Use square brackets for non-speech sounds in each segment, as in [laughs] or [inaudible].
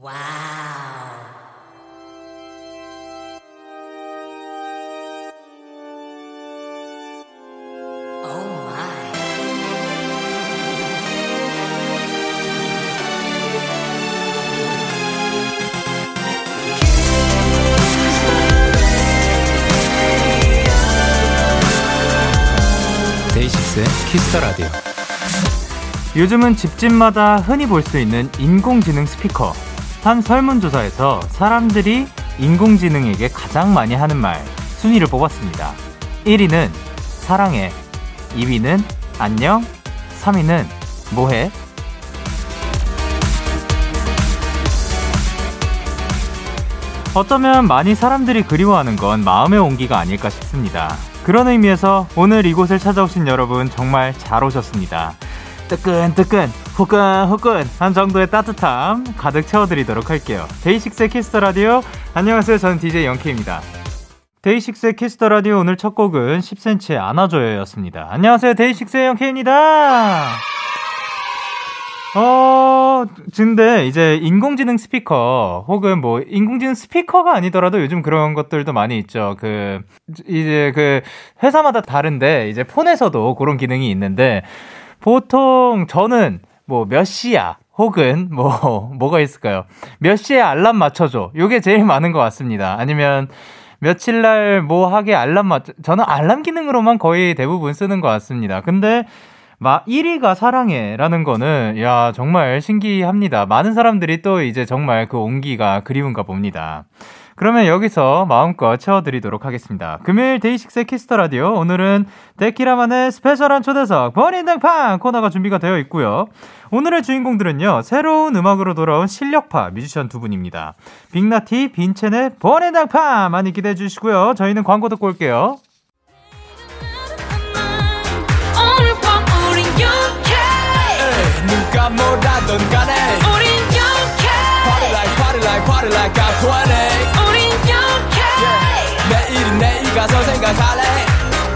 와우. 키스터 라디오. 요즘은 집집마다 흔히 볼 수 있는 인공지능 스피커. 한 설문조사에서 사람들이 인공지능에게 가장 많이 하는 말 순위를 뽑았습니다. 1위는 사랑해, 2위는 안녕, 3위는 뭐해? 어쩌면 많이 사람들이 그리워하는 건 마음의 온기가 아닐까 싶습니다. 그런 의미에서 오늘 이곳을 찾아오신 여러분 정말 잘 오셨습니다. 뜨끈뜨끈 후끈후끈 한 정도의 따뜻함 가득 채워드리도록 할게요. 데이식스의 Kiss the Radio 안녕하세요. 저는 DJ 영케이입니다. 데이식스의 Kiss the Radio 오늘 첫 곡은 10cm의 안아줘요였습니다. 안녕하세요. 데이식스의 영케이입니다. 어, 근데 이제 인공지능 스피커 혹은 뭐 인공지능 스피커가 아니더라도 요즘 그런 것들도 많이 있죠. 그 이제 그 회사마다 다른데 이제 폰에서도 그런 기능이 있는데 보통 저는 뭐 몇 시야 혹은 뭐 [laughs] 뭐가 있을까요? 몇 시에 알람 맞춰줘. 요게 제일 많은 것 같습니다. 아니면 며칠 날 뭐 하게 알람 맞춰 저는 알람 기능으로만 거의 대부분 쓰는 것 같습니다. 근데 막 1위가 사랑해라는 거는 야 정말 신기합니다. 많은 사람들이 또 이제 정말 그 온기가 그리운가 봅니다. 그러면 여기서 마음껏 채워드리도록 하겠습니다. 금요일 데이식스의 Kiss the Radio 오늘은 데키라만의 스페셜한 초대석 버린당팡 코너가 준비가 되어 있고요. 오늘의 주인공들은요 새로운 음악으로 돌아온 실력파 뮤지션 두 분입니다. 빅나티 빈첸의 버린당팡 많이 기대해 주시고요. 저희는 광고 듣고 올게요. 누가 뭐라던 간에 우린 영케 Party like party like party like I'm 20 가서 생각할래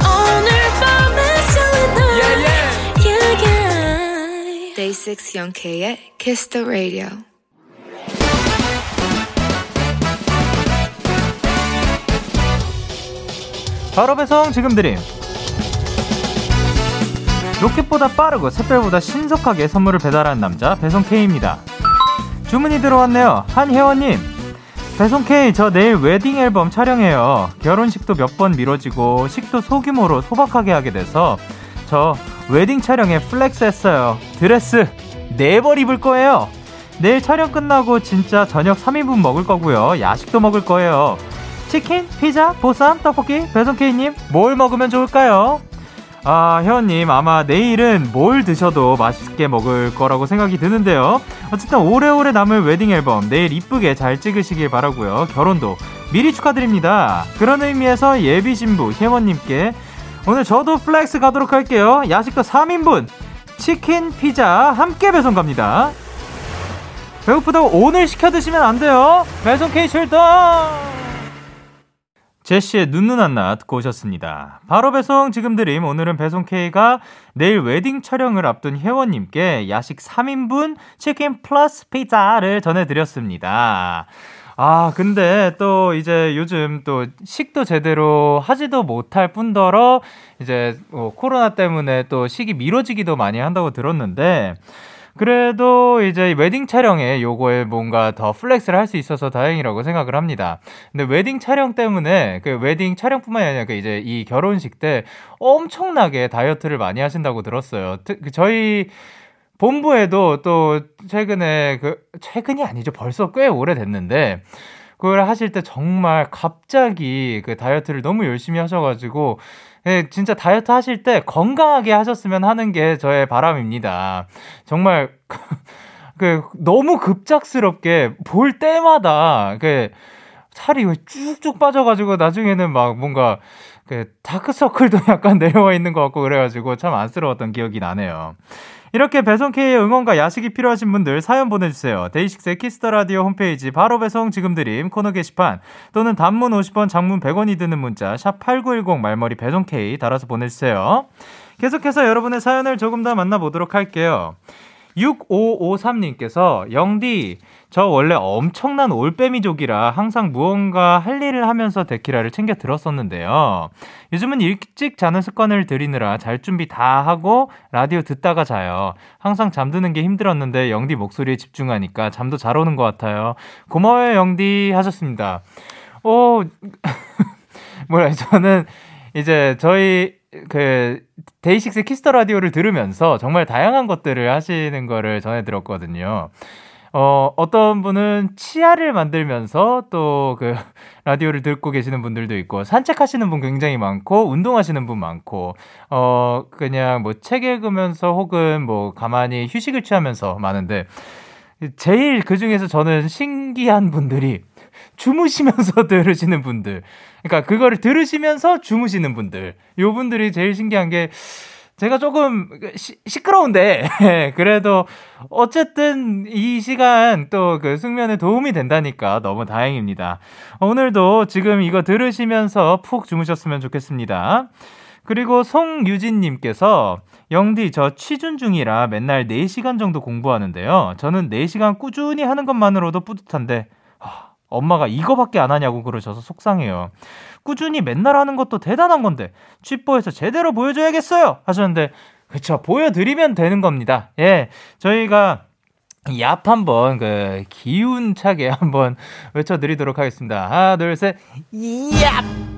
오늘 밤에 설레는 yeah, yeah. yeah, yeah. Day 6 영케의 Kiss the Radio 바로 배송 지금 드림 로켓보다 빠르고 샛별보다 신속하게 선물을 배달하는 남자 배송 K입니다. 주문이 들어왔네요. 한혜원님. 배송 K 저 내일 웨딩 앨범 촬영해요. 결혼식도 몇 번 미뤄지고 식도 소규모로 소박하게 하게 돼서 저 웨딩 촬영에 flex 했어요. 드레스 네 벌 입을 거예요. 내일 촬영 끝나고 진짜 저녁 3인분 먹을 거고요. 야식도 먹을 거예요. 치킨, 피자, 보쌈, 떡볶이, 배송 K님 뭘 먹으면 좋을까요? 아, 혜원님, 아마 내일은 뭘 드셔도 맛있게 먹을 거라고 생각이 드는데요. 어쨌든 오래오래 남을 웨딩 앨범 내일 이쁘게 잘 찍으시길 바라고요. 결혼도 미리 축하드립니다. 그런 의미에서 예비 신부 혜원님께 오늘 저도 flex 가도록 할게요. 야식도 3인분 치킨, 피자 함께 배송 갑니다. 배고프다고 오늘 시켜 드시면 안 돼요. 배송 K 출동! 제시의 눈누난나 듣고 오셨습니다. 바로 배송 지금 드림 오늘은 배송 K가 내일 웨딩 촬영을 앞둔 혜원님께 야식 3인분 치킨 플러스 피자를 전해드렸습니다. 아, 근데 또 이제 요즘 또 식도 제대로 하지도 못할 뿐더러 이제 뭐 코로나 때문에 또 식이 미뤄지기도 많이 한다고 들었는데 그래도 이제 웨딩 촬영에 요거에 뭔가 더 flex를 할 수 있어서 다행이라고 생각을 합니다. 근데 웨딩 촬영 때문에 그 웨딩 촬영뿐만이 아니라 그 이제 이 결혼식 때 엄청나게 다이어트를 많이 하신다고 들었어요. 그 저희 본부에도 또 최근에 그 최근이 아니죠. 벌써 꽤 오래됐는데 그걸 하실 때 정말 갑자기 그 다이어트를 너무 열심히 하셔가지고 예, 진짜 다이어트 하실 때 건강하게 하셨으면 하는 게 저의 바람입니다. 정말 [laughs] 그 너무 급작스럽게 볼 때마다 그 살이 쭉쭉 빠져가지고 나중에는 막 뭔가 그 다크서클도 [laughs] 약간 내려와 있는 것 같고 그래가지고 참 안쓰러웠던 기억이 나네요. 이렇게 배송K의 응원과 야식이 필요하신 분들 사연 보내주세요. 데이식스의 Kiss the Radio 홈페이지 바로 배송 지금 드림 코너 게시판 또는 단문 50원 장문 100원이 드는 문자 샵 8910 말머리 배송K 달아서 보내주세요. 계속해서 여러분의 사연을 조금 더 만나보도록 할게요. 6553님께서 영디 저 원래 엄청난 올빼미족이라 항상 무언가 할 일을 하면서 데키라를 챙겨 들었었는데요. 요즘은 일찍 자는 습관을 들이느라 잘 준비 다 하고 라디오 듣다가 자요. 항상 잠드는 게 힘들었는데 영디 목소리에 집중하니까 잠도 잘 오는 것 같아요. 고마워요 영디 하셨습니다. 오 [laughs] 뭐라 저는 이제 저희 그 데이식스 키스 더 라디오를 들으면서 정말 다양한 것들을 하시는 거를 전해 들었거든요. 어, 어떤 분은 치아를 만들면서 또 그 [laughs] 라디오를 듣고 계시는 분들도 있고, 산책하시는 분 굉장히 많고, 운동하시는 분 많고, 어, 그냥 뭐 책 읽으면서 혹은 뭐 가만히 휴식을 취하면서 많은데, 제일 그 중에서 저는 신기한 분들이 주무시면서 [laughs] 들으시는 분들. 그러니까 그거를 들으시면서 주무시는 분들. 요 분들이 제일 신기한 게 제가 조금 시, 시끄러운데 [laughs] 그래도 어쨌든 이 시간 또 그 숙면에 도움이 된다니까 너무 다행입니다. 오늘도 지금 이거 들으시면서 푹 주무셨으면 좋겠습니다. 그리고 송유진님께서 영디 저 취준 중이라 맨날 4시간 정도 공부하는데요. 저는 4시간 꾸준히 하는 것만으로도 뿌듯한데 엄마가 이거밖에 안 하냐고 그러셔서 속상해요. 꾸준히 맨날 하는 것도 대단한 건데 취뽀에서 제대로 보여줘야겠어요 하셨는데 그쵸 보여드리면 되는 겁니다. 예 저희가 얍 한번 그 기운 차게 한번 외쳐드리도록 하겠습니다. 하나 둘셋 얍.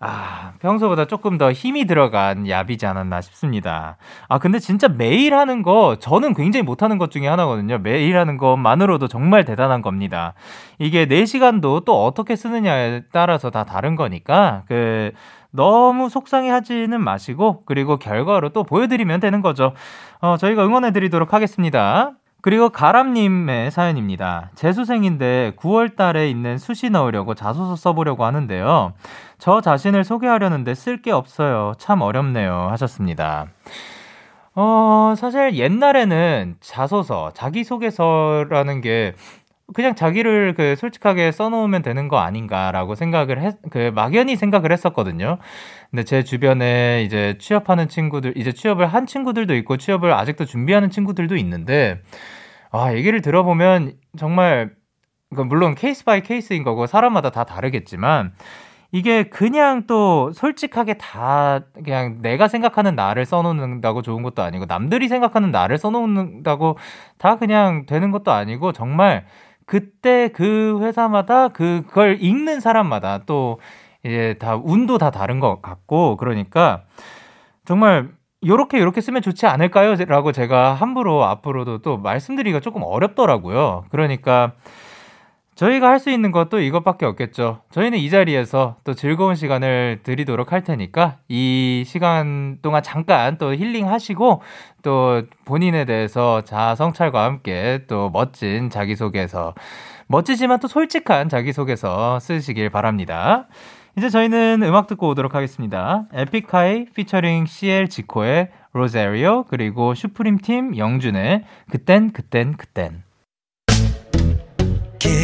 아, 평소보다 조금 더 힘이 들어간 얍이지 않았나 싶습니다. 아, 근데 진짜 매일 하는 거, 저는 굉장히 못하는 것 중에 하나거든요. 매일 하는 것만으로도 정말 대단한 겁니다. 이게 4시간도 또 어떻게 쓰느냐에 따라서 다 다른 거니까, 그, 너무 속상해 하지는 마시고, 그리고 결과로 또 보여드리면 되는 거죠. 어, 저희가 응원해 드리도록 하겠습니다. 그리고 가람님의 사연입니다. 재수생인데 9월 달에 있는 수시 넣으려고 자소서 써보려고 하는데요. 저 자신을 소개하려는데 쓸 게 없어요. 참 어렵네요. 하셨습니다. 어, 사실 옛날에는 자소서, 자기소개서라는 게 그냥 자기를 그 솔직하게 써놓으면 되는 거 아닌가라고 생각을 했, 그 막연히 생각을 했었거든요. 근데 제 주변에 이제 취업하는 친구들, 이제 취업을 한 친구들도 있고 취업을 아직도 준비하는 친구들도 있는데, 아, 얘기를 들어보면 정말, 그 물론 case by case인 거고 사람마다 다 다르겠지만, 이게 그냥 또 솔직하게 다 그냥 내가 생각하는 나를 써놓는다고 좋은 것도 아니고 남들이 생각하는 나를 써놓는다고 다 그냥 되는 것도 아니고 정말 그때 그 회사마다 그걸 읽는 사람마다 또 이제 다 운도 다 다른 것 같고 그러니까 정말 요렇게 요렇게 쓰면 좋지 않을까요? 라고 제가 함부로 앞으로도 또 말씀드리기가 조금 어렵더라고요. 그러니까 저희가 할 수 있는 것도 이것밖에 없겠죠. 저희는 이 자리에서 또 즐거운 시간을 드리도록 할 테니까 이 시간 동안 잠깐 또 힐링 하시고 또 본인에 대해서 자아 성찰과 함께 또 멋진 자기소개서 멋지지만 또 솔직한 자기소개서 쓰시길 바랍니다. 이제 저희는 음악 듣고 오도록 하겠습니다. 에픽하이 피처링 CL 지코의 로제리오 그리고 슈프림 팀 영준의 그땐 그땐 그땐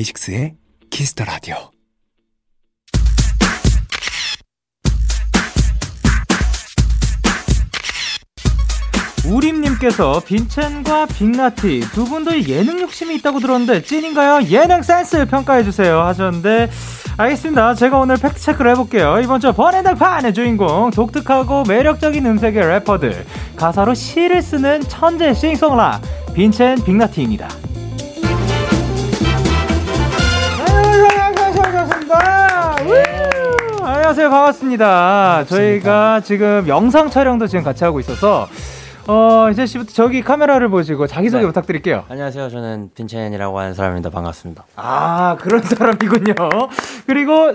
데이식스의 키스 더 라디오. 우림님께서 빈첸과 빅나티 두 분도 예능 욕심이 있다고 들었는데 찐인가요? 예능 센스 평가해주세요 하셨는데 알겠습니다. 제가 오늘 fact check를 해볼게요. 이번 주 번외등판의 주인공 독특하고 매력적인 음색의 래퍼들 가사로 시를 쓰는 천재 싱송라 빈첸 빅나티입니다. 안녕하세요 반갑습니다. 저희가 지금 영상 촬영도 지금 같이 하고 있어서 어 이제 씨부터 저기 카메라를 보시고 자기소개 네. 부탁드릴게요. 안녕하세요. 저는 빈첸이라고 하는 사람입니다. 반갑습니다. 아 그런 사람이군요. 그리고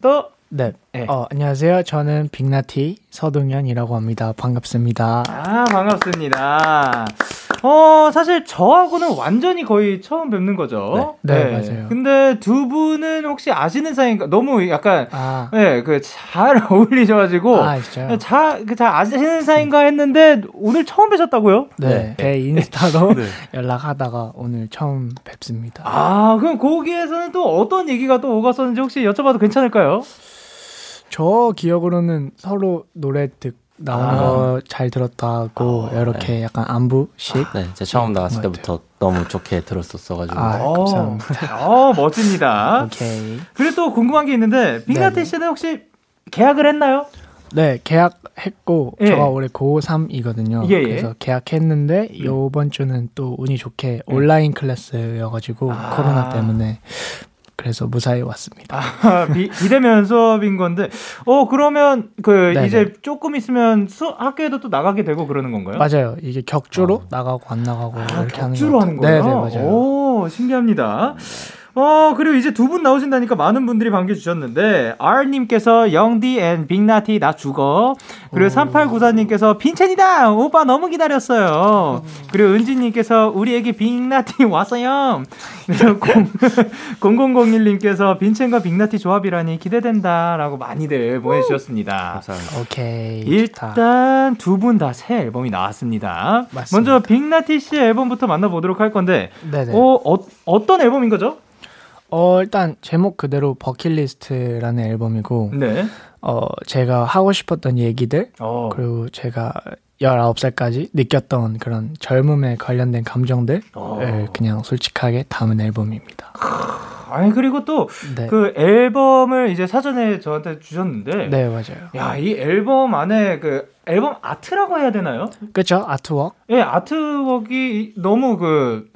또 네. 네. 어, 안녕하세요. 저는 빅나티 서동현이라고 합니다. 반갑습니다. 아, 반갑습니다. 어, 사실 저하고는 완전히 거의 처음 뵙는 거죠. 네, 네, 맞아요. 근데 두 분은 혹시 아시는 사이인가? 너무 약간, 아, 네, 그, 잘 [laughs] 어울리셔가지고. 아 진짜요? 자, 그, 잘 아시는 사이인가 했는데, 오늘 처음 뵈셨다고요? 네. 제 인스타로 [laughs] 연락하다가 오늘 처음 뵙습니다. 아, 그럼 거기에서는 또 어떤 얘기가 또 오갔었는지 혹시 여쭤봐도 괜찮을까요? 저 기억으로는 서로 노래 듣 나오는 아. 거잘 들었다고 이렇게 약간 안부식 네, 제가 처음 나왔을 맞아요. 때부터 너무 좋게 들었었어가지고. 아, 어, 감사합니다. [laughs] 어, 멋집니다. 오케이. 그리고 또 궁금한 게 있는데, 빅나티 네네. 씨는 혹시 계약을 했나요? 네, 계약했고 예. 제가 올해 고3이거든요. 예, 예. 그래서 계약했는데 요번 주는 또 운이 좋게 온라인 클래스여가지고 아. 코로나 때문에 그래서 무사히 왔습니다. 아, 비, 비대면 수업인 건데, 어, 그러면 그, 네네. 이제 조금 있으면 수, 학교에도 또 나가게 되고 그러는 건가요? 맞아요. 이게 격주로 나가고 안 나가고 아, 이렇게 하는 격주로 것 하는. 거예요? 네네 맞아요. 오, 신기합니다. 어, 그리고 이제 두 분 나오신다니까 많은 분들이 반겨주셨는데, R님께서 영디 and 빅나티 나 죽어. 그리고 3894님께서 빈첸이다! 오빠 너무 기다렸어요. 그리고 은지님께서 우리 애기 빅나티 [laughs] 왔어요. 그리고 0001님께서 [laughs] 빈첸과 빅나티 조합이라니 기대된다. 라고 많이들 보내주셨습니다. 감사합니다. 오케이. 일단 두 분 다 새 앨범이 나왔습니다. 맞습니다. 먼저 빅나티 씨의 앨범부터 만나보도록 할 건데, 네네. 어, 어, 어떤 앨범인 거죠? 어 일단 제목 그대로 버킷리스트라는 앨범이고 네. 어 제가 하고 싶었던 얘기들 어, 그리고 제가 19살까지 느꼈던 그런 젊음에 관련된 감정들을 어. 그냥 솔직하게 담은 앨범입니다. 아니, 그리고 또 네. 그 앨범을 이제 사전에 저한테 주셨는데, 네, 맞아요. 야, 이 앨범 안에 그 앨범 아트라고 해야 되나요? 그렇죠? 아트워크? 예, 아트웍이 너무 그,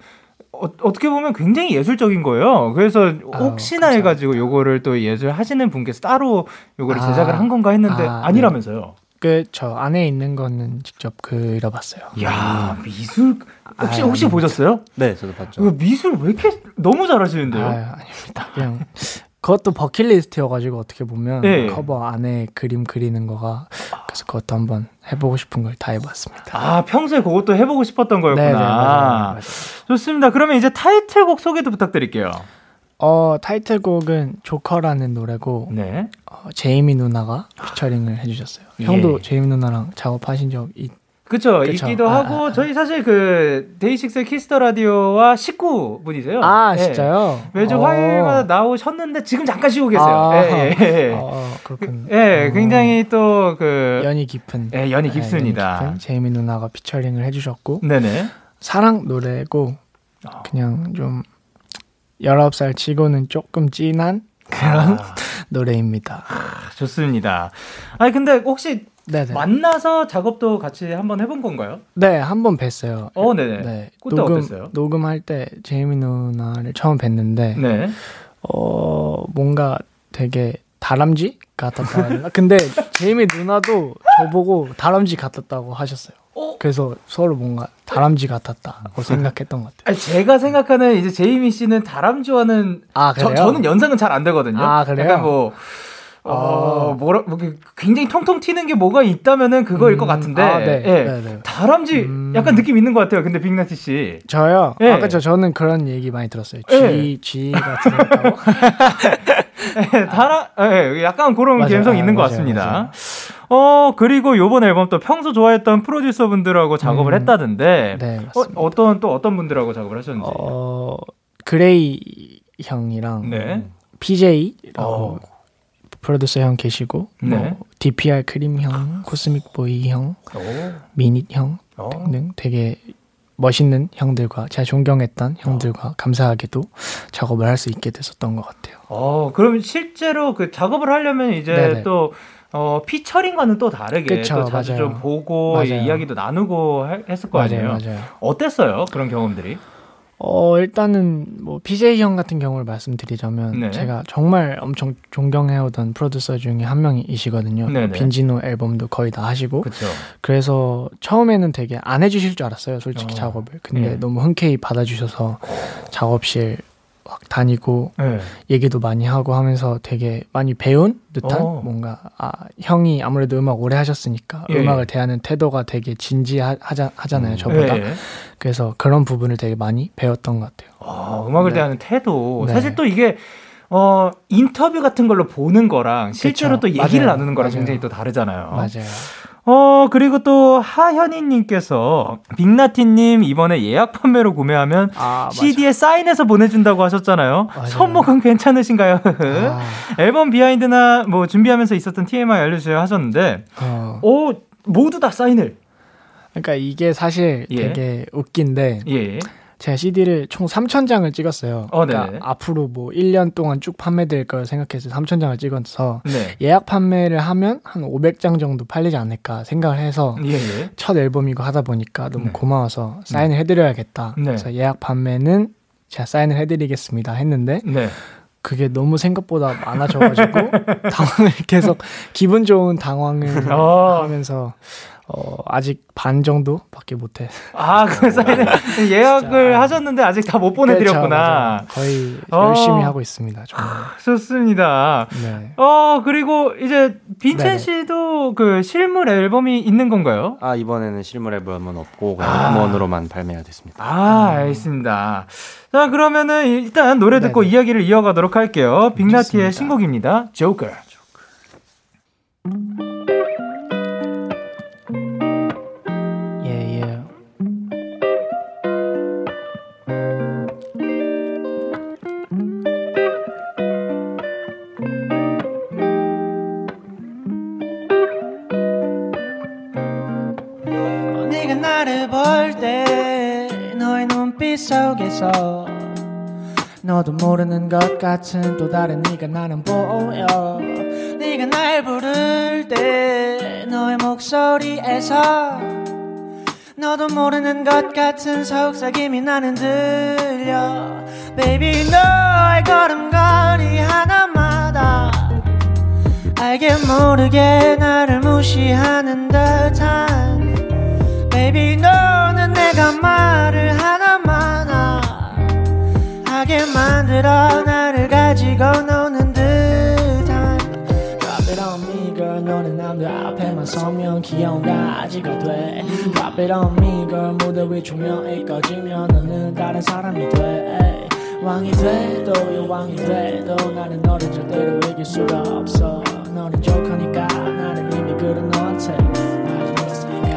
어, 어떻게 보면 굉장히 예술적인 거예요. 그래서 혹시나 감사합니다. 해가지고 요거를 또 예술 하시는 분께서 따로 요거를 아. 제작을 한 건가 했는데 아, 아니라면서요. 그 저 안에 있는 거는 직접 그려봤어요. 야 미술 혹시 아, 혹시 아닙니다. 보셨어요? 네, 저도 봤죠. 미술 왜 이렇게 너무 잘하시는데요? 아, 아닙니다. 그냥 그것도 bucket list여가지고 어떻게 보면 네. 커버 안에 그림 그리는 거가 그래서 그것도 한번 해보고 싶은 걸 다 해봤습니다. 아 평소에 그것도 해보고 싶었던 거였구나. 네, 네, 맞아요. 맞아요. 좋습니다. 그러면 이제 타이틀곡 소개도 부탁드릴게요. 어 타이틀곡은 조커라는 노래고 네. 어, 제이미 누나가 featuring을 해주셨어요. 예. 형도 제이미 누나랑 작업하신 적 있, 그쵸, 그쵸. 있기도 아, 하고 아, 아. 저희 사실 그 데이식스 키스 더 라디오와 식구분이세요. 아 네. 진짜요? 매주 어. 화요일마다 나오셨는데 지금 잠깐 쉬고 계세요. 아. 예, 예, 예. 어, 그렇군. 예, 어, 굉장히 또 그 연이 깊은. 예, 연이 네, 깊습니다. 깊은 제이미 누나가 featuring을 해주셨고 네네. 사랑 노래고 어. 그냥 좀 19살 치고는 조금 진한 그런 아, 노래입니다. 좋습니다. 아니 근데 혹시 네네. 만나서 작업도 같이 한번 해본 건가요? 네, 한번 뵀어요. 어, 네네. 네. 그때 녹음, 어땠어요? 녹음할 때 제이미 누나를 처음 뵀는데 네. 어, 뭔가 되게 다람쥐 같았다. [laughs] 근데 제이미 누나도 저보고 다람쥐 같았다고 하셨어요. 어? 그래서 서로 뭔가 다람쥐 같았다고 생각했던 것 같아요. 제가 생각하는 이제 제이미 씨는 다람쥐와는 아, 저, 그래요? 저 는 연상은 잘 안 되거든요. 아, 그래요? 약간 뭐 어, 어. 뭐라 뭐 이렇게 굉장히 통통 튀는 게 뭐가 있다면은 그거일 것 음, 같은데. 아, 네. 예. 네, 네. 다람쥐 음. 약간 느낌 있는 것 같아요. 근데 빅나티 씨. 저요? 예. 아까 저 저는 그런 얘기 많이 들었어요. 예. G, G가 들었다고? 예, 다라 예, 약간 그런 맞아요. 감성 이 아, 있는 것 맞아요, 같습니다. 맞아요. 어 그리고 요번 앨범 또 평소 좋아했던 프로듀서 분들하고 작업을 음. 했다던데 네, 어, 맞습니다. 어 떤 또 어떤 분들하고 작업을 하셨는지. 어, 그레이 형이랑 네. PJ라고 어. 프로듀서 형 계시고 네. 뭐 DPR 크림 형, 코스믹 보이 형, 오. 미닛 형 어. 등등 되게 멋있는 형들과 제가 존경했던 형들과 감사하게도 작업을 할 수 있게 됐었던 것 같아요. 어, 그럼 실제로 그 작업을 하려면 이제 네네. 또 어, featuring과는 또 다르게 그쵸, 또 자주 맞아요. 좀 보고 맞아요. 이- 이야기도 나누고 해- 했을 거 아니에요. 맞아요, 맞아요. 어땠어요? 그런 경험들이? 어, 일단은 뭐 PJ 형 같은 경우를 말씀드리자면 네. 제가 정말 엄청 존경해오던 프로듀서 중에 한 명이시거든요. 네 네. 빈지노 앨범도 거의 다 하시고 그렇죠. 그래서 처음에는 되게 안 해주실 줄 알았어요, 솔직히 어. 작업을. 근데 예. 너무 흔쾌히 받아주셔서 작업실 막 다니고 네. 얘기도 많이 하고 하면서 되게 많이 배운 듯한 어. 뭔가 아 형이 아무래도 음악 오래 하셨으니까 예. 음악을 대하는 태도가 되게 진지하잖아요 저보다 네. 그래서 그런 부분을 되게 많이 배웠던 것 같아요. 어, 음악을 네. 대하는 태도. 네. 사실 또 이게 어, 인터뷰 같은 걸로 보는 거랑 실제로 그쵸. 또 얘기를 맞아요. 나누는 거랑 맞아요. 굉장히 또 다르잖아요. 맞아요. 어, 그리고 또 하현이님께서 빅나티님 이번에 예약 판매로 구매하면 아. CD에 사인해서 보내준다고 하셨잖아요. 맞아요. 손목은 괜찮으신가요? 아, [laughs] 앨범 비하인드나 뭐 준비하면서 있었던 TMI 알려주세요 하셨는데, 어. 오, 모두 다 사인을. 그러니까 이게 사실 예. 되게 웃긴데 예. 제가 CD를 총 3,000장을 찍었어요. 어, 그러니까. 앞으로 뭐 1년 동안 쭉 판매될 걸 생각해서 3,000장을 찍어서 네. 예약 판매를 하면 한 500장 정도 팔리지 않을까 생각을 해서 예, 예. 첫 앨범이고 하다 보니까 너무 네. 고마워서 사인을 해드려야겠다. 네. 그래서 예약 판매는 제가 사인을 해드리겠습니다 했는데 네. 그게 너무 생각보다 많아져가지고 [laughs] 당황을 계속 기분 좋은 당황을 어. 하면서 어, 아직 반 정도밖에 못해. 아, 그 사인을 예약을 하셨는데 아직 다 못 보내드렸구나. 그렇죠. 거의 어. 열심히 하고 있습니다. 정말. 좋습니다. 네. 어, 그리고 이제 빈첸. 씨도 그 실물 앨범이 있는 건가요? 아 이번에는 실물 앨범은 없고 아. 그냥 음원으로만 발매가 됐습니다. 아, 알겠습니다. 자, 그러면은 일단 노래 듣고 네네. 이야기를 이어가도록 할게요. 빅나티의. 신곡입니다. 조커. 속에서 너도 모르는 것 같은 또 다른 네가 나는 보여. 네가 날 부를 때 너의 목소리에서 너도 모르는 것 같은 속삭임이 나는 들려. Baby 너의 걸음걸이 하나마다 알게 모르게 나를 무시하는 듯한. Baby 너는 내가 말을 만들어 나를 가지고 노는 듯한 Drop it 너는 남들 앞에만 서면 귀여운 가지가 돼. Drop it 무대 위 조명이 꺼지면 너는 다른 사람이 돼. 왕이 돼도 여왕이 돼도 나는 너를 절대로 이길 수가 없어. 너는 족하니까 나는 이미 그런 너한테 빠져있으니까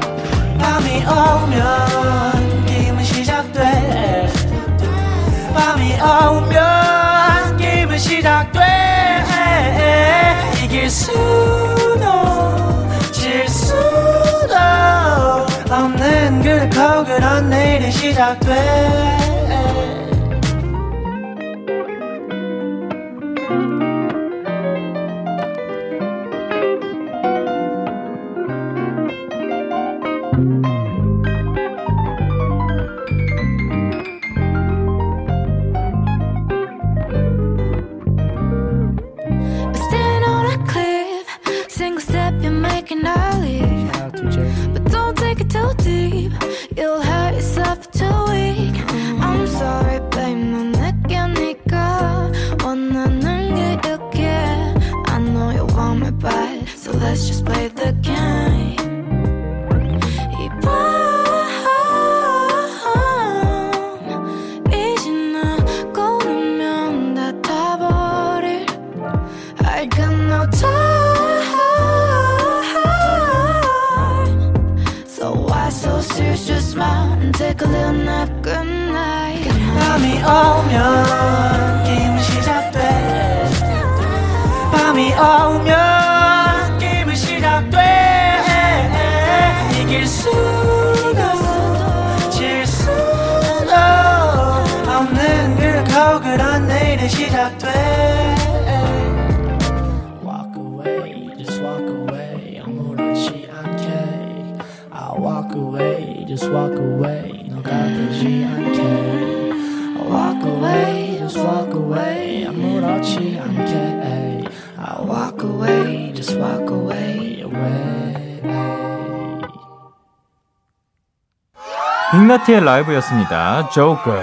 밤이 오면 게임은 시작돼 밤이 오면 게임은 시작돼. 이길 수도 질 수도 없는 그렇고 그런 내일이 시작돼 라이브였습니다. 조커.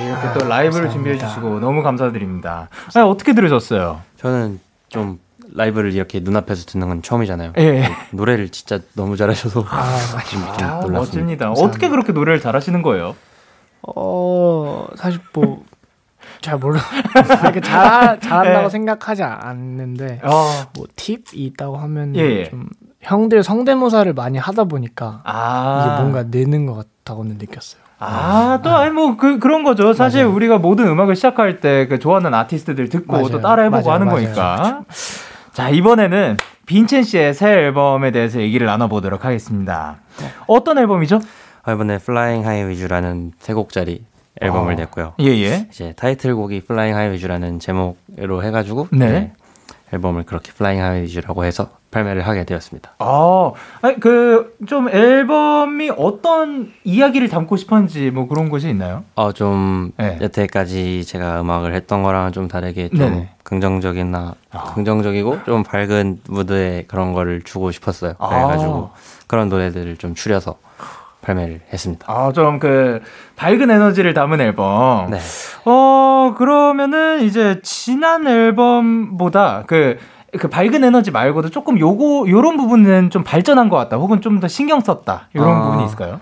이렇게 또 라이브를 준비해 주시고 너무 감사드립니다. 아니, 어떻게 들으셨어요? 저는 좀 라이브를 이렇게 눈앞에서 듣는 건 처음이잖아요. 예. 노래를 진짜 너무 잘하셔서 아, 아, 놀랐습니다. 멋집니다. 어떻게 그렇게 노래를 잘하시는 거예요? 어 사실 뭐 잘 몰라. [laughs] 이렇게 잘 잘한다고 네. 생각하지 않는데 아, 뭐 팁이 있다고 하면 예, 예. 좀 형들 성대모사를 많이 하다 보니까 아. 이게 뭔가 느는 것 같 다고는 느꼈어요. 아, 또, 아니, 뭐, 그, 그런 거죠. 사실 맞아요. 우리가 모든 음악을 시작할 때 그 좋아하는 아티스트들 듣고 맞아요. 또 따라해보고 맞아요. 하는 맞아요. 거니까. 자, 이번에는 빈첸 씨의 새 앨범에 대해서 얘기를 나눠보도록 하겠습니다. 어떤 앨범이죠? 아, 이번에 Flying High With라는 세 곡짜리 앨범을 어. 냈고요. 예, 예. 이제 타이틀곡이 Flying High With라는 제목으로 해가지고 네. 이제 앨범을 그렇게 Flying High With라고 해서 발매를 하게 되었습니다. 아, 그, 좀 앨범이 어떤 이야기를 담고 싶었는지 뭐 그런 것이 있나요? 어, 좀 네. 여태까지 제가 음악을 했던 거랑은 좀 다르게 좀 네네. 긍정적이나 아. 긍정적이고 좀 밝은 무드의 그런 거를 주고 싶었어요. 아. 그래가지고 그런 노래들을 좀 추려서 발매를 했습니다. 아, 좀 그, 밝은 에너지를 담은 앨범. 네. 어, 그러면은 이제 지난 앨범보다 그, 그 밝은 에너지 말고도 조금 요거, 요런 부분은 좀 발전한 것 같다. 혹은 좀 더 신경 썼다. 요런 아. 부분이 있을까요?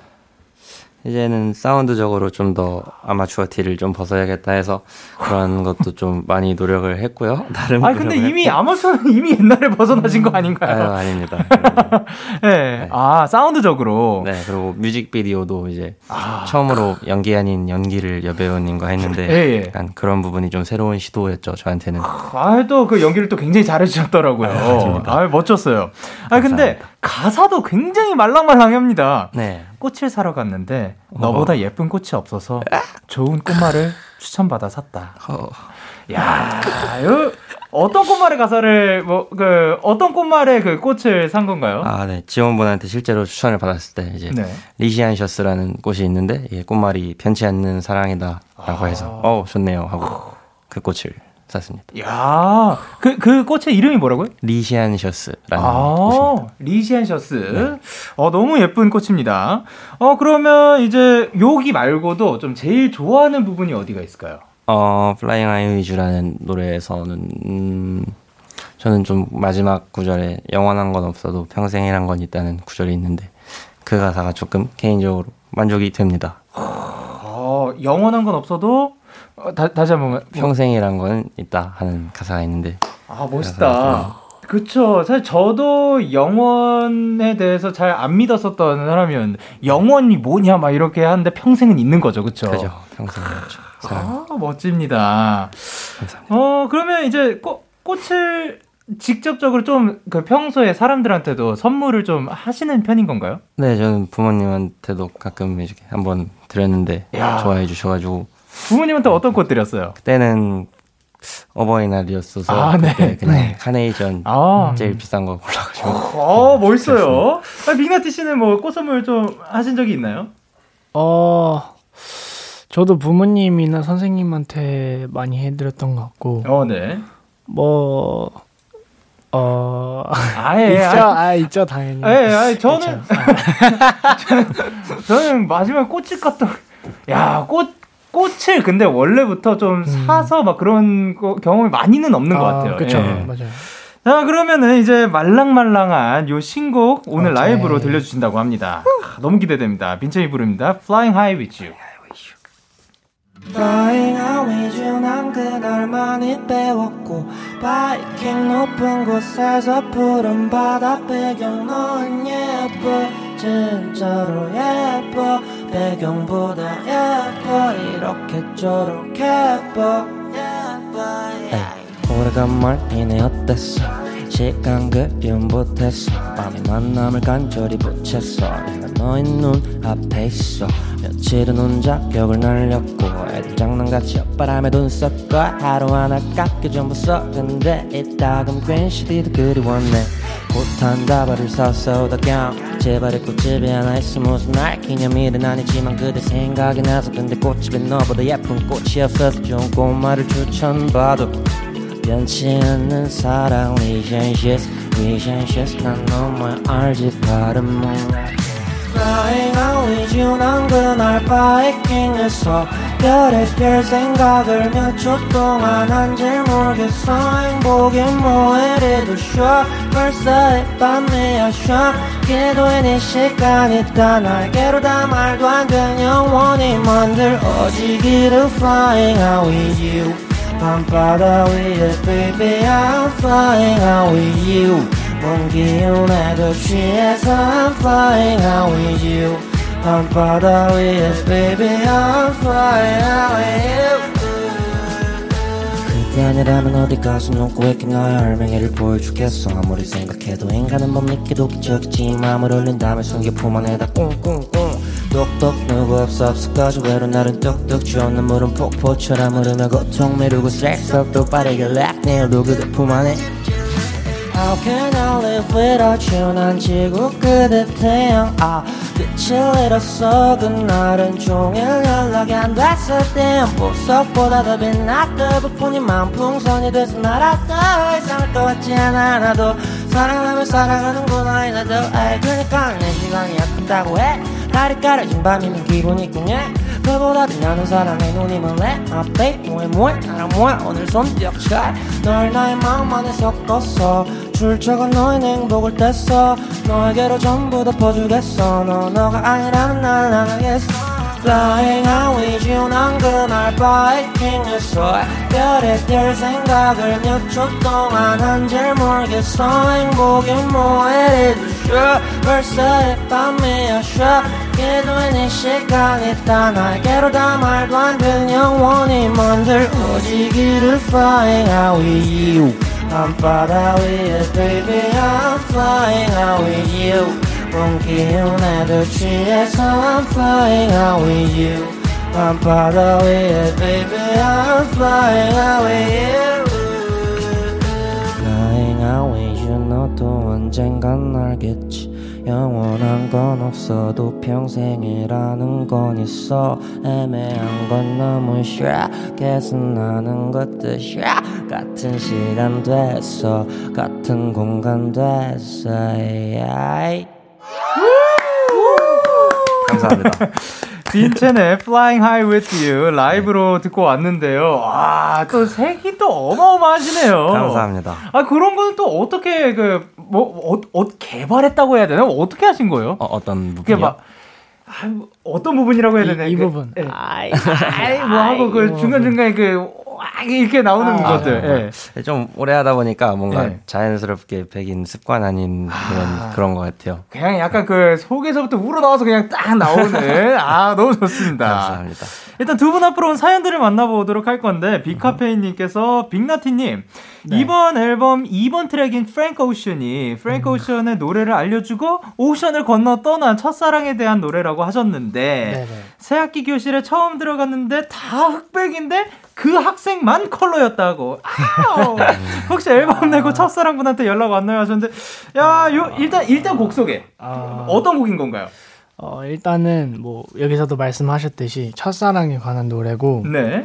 이제는 사운드적으로 좀 더 아마추어 티를 좀 벗어야겠다 해서 그런 것도 좀 많이 노력을 했고요. 나름 아니, 근데 이미 했고. 아마추어는 이미 옛날에 벗어나신 거 아유, 아닌가요? 아닙니다. [laughs] 네. 아, 사운드적으로. 네, 그리고 뮤직비디오도 이제 아. 처음으로 연기 아닌 연기를 여배우님과 했는데 예, 예. 약간 그런 부분이 좀 새로운 시도였죠, 저한테는. 아, 또 그 연기를 또 굉장히 잘해주셨더라고요. 맞습니다. 아, 멋졌어요. 아, 근데. 가사도 굉장히 말랑말랑합니다. 네. 꽃을 사러 갔는데 너보다 예쁜 꽃이 없어서 좋은 꽃말을 추천받아 샀다. 어, 야, 요 어떤 꽃말의 가사를 뭐 그 어떤 꽃말의 그 꽃을 산 건가요? 아, 네. 직원분한테 실제로 추천을 받았을 때 이제 네. 리시안셔스라는 꽃이 있는데 이게 꽃말이 변치 않는 사랑이다라고 아. 해서 어 좋네요 하고 그 꽃을 샀습니다. 야, 그 그 꽃의 이름이 뭐라고요? 리시안셔스라는 아, 꽃입니다. 리시안셔스. 어, 너무 예쁜 꽃입니다. 어, 그러면 이제 여기 말고도 좀 제일 좋아하는 부분이 어디가 있을까요? 어, 플라잉 아이 위주라는 노래에서는 음, 저는 좀 마지막 구절에 영원한 건 없어도 평생이란 건 있다는 구절이 있는데 그 가사가 조금 개인적으로 만족이 됩니다. 어, 영원한 건 없어도 어, 다, 다시 한번 평생이란 건 있다 하는 가사가 있는데 아 멋있다. 그쵸. 사실 저도 영원에 대해서 잘 안 믿었었던 사람이었는데 영원이 뭐냐 막 이렇게 하는데 평생은 있는 거죠, 그쵸? 그죠 평생이죠. 사랑. 아 멋집니다. 감사합니다. 어 그러면 이제 꽃 꽃을 직접적으로 좀 그 평소에 사람들한테도 선물을 좀 하시는 편인 건가요? 네, 저는 부모님한테도 가끔 이렇게 한번 드렸는데 야. 좋아해 주셔가지고 부모님한테 어떤 꽃 드렸어요? 그때는 어버이날이었어서 아, 네. 그때 그냥 카네이션 아, 제일 비싼 거 골라가지고 어 멋있어요. 아, 빅나티 씨는 뭐 꽃 선물 좀 하신 적이 있나요? 어 저도 부모님이나 선생님한테 많이 해드렸던 것 같고 어, 네. 뭐 어, 아예 [laughs] 있죠, 아 있죠 당연히. 예, 아니, 저는. [laughs] 저는 마지막에 꽃을 깠던 야, 꽃 꽃을 근데 원래부터 좀 사서 막 그런 거, 경험이 많이는 없는 것 같아요. 그렇죠, 예. 맞아요. 자, 그러면은 이제 말랑말랑한 요 신곡 오늘 오케이. 라이브로 들려주신다고 합니다. 아, 너무 기대됩니다. 빈첸이 부릅니다. Flying High with You. With you 난 그날 많이 배웠고 바이킹 높은 곳에서 푸른 바다 배경 넌 예뻐. 진짜로 예뻐. 배경보다 예뻐. 이렇게 저렇게 예뻐. 예뻐. yeah. 오래간만이네 어땠어 시간 그리움 못했어. 밤이 만남을 간절히 붙였어. 내가 너의 눈 앞에 있어. 며칠은 혼자 벽을 날렸고 애들 장난같이 엇바람에 돈 썼고 하루 하나 깎여 전부 썼는데 이따금 괜시리도 그리웠네. 꽃한 다발을 샀어 덕경 제발에 꽃집이 하나 있어 무슨 날 기념일은 아니지만 그대 생각이 나서. 근데 꽃집에 너보다 예쁜 꽃이 없어서 좋은 꽃말을 추천받아 변치 않는 사랑 리젠시스 리젠시스 난 너무 알지 바른 몰라 Flying out with you 난 그날 바이킹에서 별의 별 생각을 몇 초 동안 한줄 모르겠어. 행복이 뭐해도 쉬어. 벌써 이 밤이야 쉬어. 기도에 네 시간 있다 날개로 다 말도 안 되는 영원히 만들 어지기를 Flying out with you 밤바다 위에 baby I'm flying out with you 먼 기운에도 취해서 I'm flying out with you 밤바다 위에 baby I'm flying out with you 그게 아니라면 어디 가서 놓고 있긴 나의 할맹이를 보여주겠어. 아무리 생각해도 인간은 못 믿기도 기적이지. 마음을 올린 다음에 숨겨 품 안에다 꽁꽁꽁 똑똑 누구 없어 없을까지 외로 나를 뚝뚝 주어 눈물은 폭포처럼 흐르며 고통 미루고 섹스업도 빠르게 락 내일도 그대 품 안에 How can I live without you? 난 지구 끝에 태양. 아 끝을 잃었어. 그날은 종일 연락이 안 됐을 땐 보석보다 더 빛났던 부푼이 만풍선이 돼서 날았다. 이상할 것 같지 않아 나도 사랑하면 살아가는구나. 이 나도 알 그러니까 내 시간이 아깝다고 해 달이 가려진 밤이면 기분이 있겠네 그보다도 나는 사랑에 눈이 멀래 아 babe 뭐해 뭐해 나랑 뭐해. 오늘 손뼉 널 나의 마음 안에 섞었어 출처가 너의 행복을 뗐어 너에게로 전부 덮어주겠어. 너 너가 아니라면 날 나가겠어 Flying out with you 난 그날 바이킹에서 별의 별 생각을 몇 초 동안 한 줄 모르겠어. 행복이 뭐해도 쉬어 벌써 이 밤이야. 쉬어 기도에 네 시간 있다 날개로 다 말도 안 되는 영원히 만들어지기를 Flying out with you. 밤바다 위에 baby I'm flying out with you 먼 기운에도 취해서 I'm flying out with you. 밤바다 위에 baby I'm flying out with you. 너도 언젠간 알겠지. 영원한 건 없어도 평생이라는 건 있어. 애매한 건 너무 쉬어. 계속나는 것도 쉬어. 같은 시간 됐어. 같은 공간 됐어. Yeah. 감사합니다. [laughs] 빈첸의 Flying High With You 라이브로 듣고 왔는데요. 와, 또 색이 또 어마어마하시네요. 감사합니다. 아, 그런 거는 또 어떻게, 그, 뭐, 어, 어, 개발했다고 해야 되나? 어떻게 하신 거예요? 어, 어떤 부분이요? 막, 아, 뭐 어떤 부분이라고 해야 되나? 이, 이 그, 부분. 예. 아이, 아이, [laughs] 뭐 하고 그 중간중간에 그, 와, 이렇게 나오는 아, 것들. 예. 좀 오래 하다 보니까 뭔가 네. 자연스럽게 배긴 습관 아닌 그런 그런 것 같아요. 그냥 약간 그 속에서부터 우러나와서 그냥 딱 나오는. [laughs] 아, 너무 좋습니다. 감사합니다. 일단 두 분 앞으로 온 사연들을 만나보도록 할 건데 빅카페인님께서 빅나티님 이번 앨범 2번 트랙인 프랭크 오션이 프랭크 오션의 노래를 알려주고 오션을 건너 떠난 첫사랑에 대한 노래라고 하셨는데 네네. 새 학기 교실에 처음 들어갔는데 다 흑백인데 그 학생 만 컬러였다고. 아우. 혹시 앨범 내고 첫사랑분한테 연락 왔나요 하셨는데 야, 요 일단 일단 곡 소개. 아. 어떤 곡인 건가요? 어, 일단은 뭐 여기서도 말씀하셨듯이 첫사랑에 관한 노래고 네.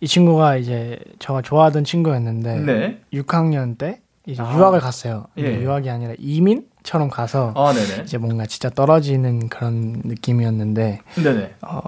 이 친구가 이제 저가 좋아하던 친구였는데 네. 6학년 때 이제 아. 유학을 갔어요. 예. 유학이 아니라 이민 처럼 가서 아, 네네. 이제 뭔가 진짜 떨어지는 그런 느낌이었는데 네네. 어,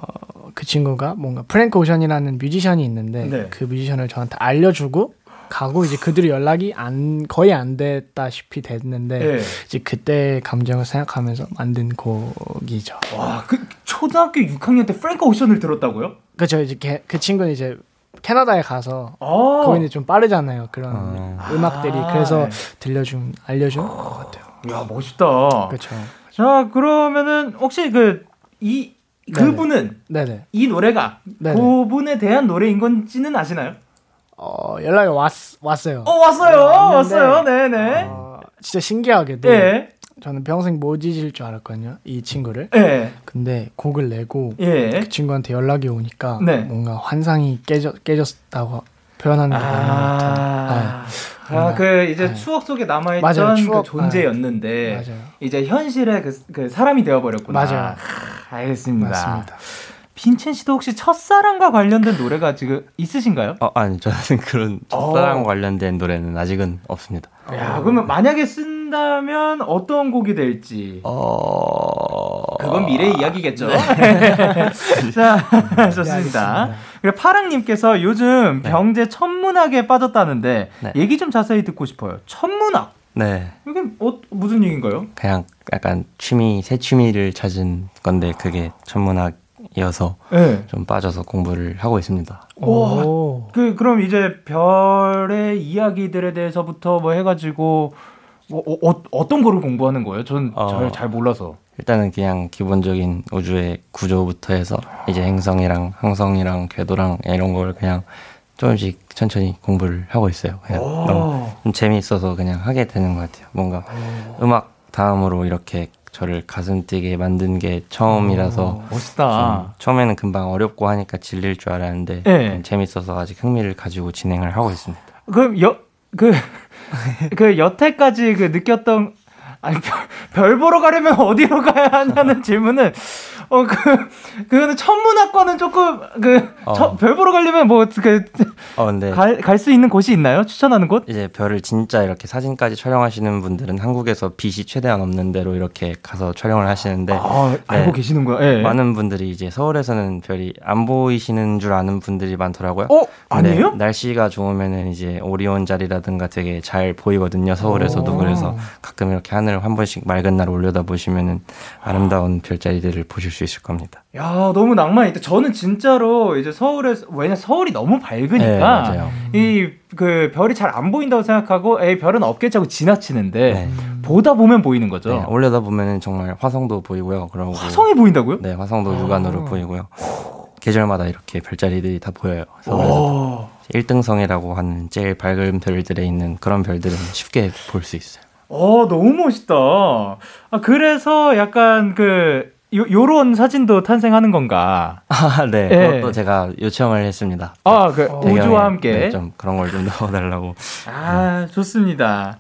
그 친구가 뭔가 프랭크 오션이라는 뮤지션이 있는데 네. 그 뮤지션을 저한테 알려주고 가고 이제 그 뒤에 연락이 안 거의 안 됐다시피 됐는데 예. 이제 그때 감정을 생각하면서 만든 곡이죠. 와, 그 초등학교 6학년 때 프랭크 오션을 들었다고요? 그렇죠. 이제 걔- 그 친구는 이제 캐나다에 가서 아. 거기는 좀 빠르잖아요. 그런 아. 음악들이 아, 그래서 네. 들려준 알려준 것 같아요. 야, 멋있다. 그렇죠. 자, 그러면은 혹시 그 이 그분은 네네. 이 노래가 네네. 그분에 대한 노래인 건지는 아시나요? 어 연락이 왔 왔어요. 어, 왔어요. 네, 왔는데, 왔어요. 네, 네. 어, 진짜 신기하게도 예. 저는 평생 못 잊을 줄 알았거든요. 이 친구를. 예. 근데 곡을 내고 예. 그 친구한테 연락이 오니까 네. 뭔가 환상이 깨져 깨졌다고 표현하는 게 맞는 것 같아요. 네. 아, 그 이제 네. 추억 속에 남아있던 맞아요, 추억. 그 존재였는데 네. 맞아요. 이제 현실의 그, 그 사람이 되어버렸구나. 맞아요. 아, 알겠습니다. 맞습니다. 빈첸 씨도 혹시 첫사랑과 관련된 노래가 지금 있으신가요? 어, 아니 저는 그런 어. 첫사랑 관련된 노래는 아직은 없습니다. 야, 그러면 만약에 쓴다면 어떤 곡이 될지. 어 그건 미래 이야기겠죠. [laughs] 자, 좋습니다. 그리고 파랑님께서 요즘 병제 천문학에 빠졌다는데 네. 얘기 좀 자세히 듣고 싶어요. 천문학. 네. 이게 어, 무슨 얘기인가요? 그냥 약간 취미, 새 취미를 찾은 건데 그게 천문학 이어서 네. 좀 빠져서 공부를 하고 있습니다. 오. 그 그럼 이제 별의 이야기들에 대해서부터 뭐 해가지고 뭐, 어, 어, 떤 거를 공부하는 거예요? 전 어. 잘 잘 몰라서. 일단은 그냥 기본적인 우주의 구조부터 해서 이제 행성이랑 항성이랑 궤도랑 이런 걸 그냥 조금씩 천천히 공부를 하고 있어요. 그냥 너무 좀 재미있어서 그냥 하게 되는 것 같아요. 뭔가 음악 다음으로 이렇게 저를 가슴 뛰게 만든 게 처음이라서 어, 멋있다. 좀 처음에는 금방 어렵고 하니까 질릴 줄 알았는데 네. 좀 재밌어서 아직 흥미를 가지고 진행을 하고 있습니다. 그럼 여, 그, 그 여태까지 그 느꼈던, 아니, 별, 별 보러 가려면 어디로 가야 하냐는 질문은, 어, 그, 그거는 천문학과는 조금, 그, 어. 보러 가려면 뭐, 그, 어 근데 갈, 갈수 있는 곳이 있나요? 추천하는 곳? 이제 별을 진짜 이렇게 사진까지 촬영하시는 분들은 한국에서 빛이 최대한 없는 데로 이렇게 가서 촬영을 하시는데 아, 알고 네. 계시는 거야? 예. 많은 분들이 이제 서울에서는 별이 안 보이시는 줄 아는 분들이 많더라고요. 어? 아니에요? 날씨가 좋으면은 이제 오리온 자리라든가 되게 잘 보이거든요. 서울에서도 오. 그래서 가끔 이렇게 하늘 을한 번씩 맑은 날 올려다 보시면은 아름다운 별자리들을 보실 수 있을 겁니다. 야, 너무 낭만 있다. 저는 진짜로 이제 서울에서, 왜냐, 서울이 너무 밝으니까. 네, 맞아요. 이, 그, 별이 잘 안 보인다고 생각하고, 에이, 별은 없겠지 하고 지나치는데, 네. 보다 보면 보이는 거죠. 네, 올려다 보면은 정말 화성도 보이고요. 그러고 화성이 보인다고요? 네, 화성도 육안으로 보이고요. 계절마다 이렇게 별자리들이 다 보여요. 서울에서. 오. 1등성이라고 하는 제일 밝은 별들에 있는 그런 별들은 쉽게 볼 수 있어요. 어, 너무 멋있다. 아, 그래서 약간 그, 요, 요런 사진도 탄생하는 건가? 아, 네. 예. 그것도 제가 요청을 했습니다. 아, 그, 배경에, 우주와 함께. 네, 좀 그런 걸 좀 [laughs] 넣어달라고. 아, 좋습니다.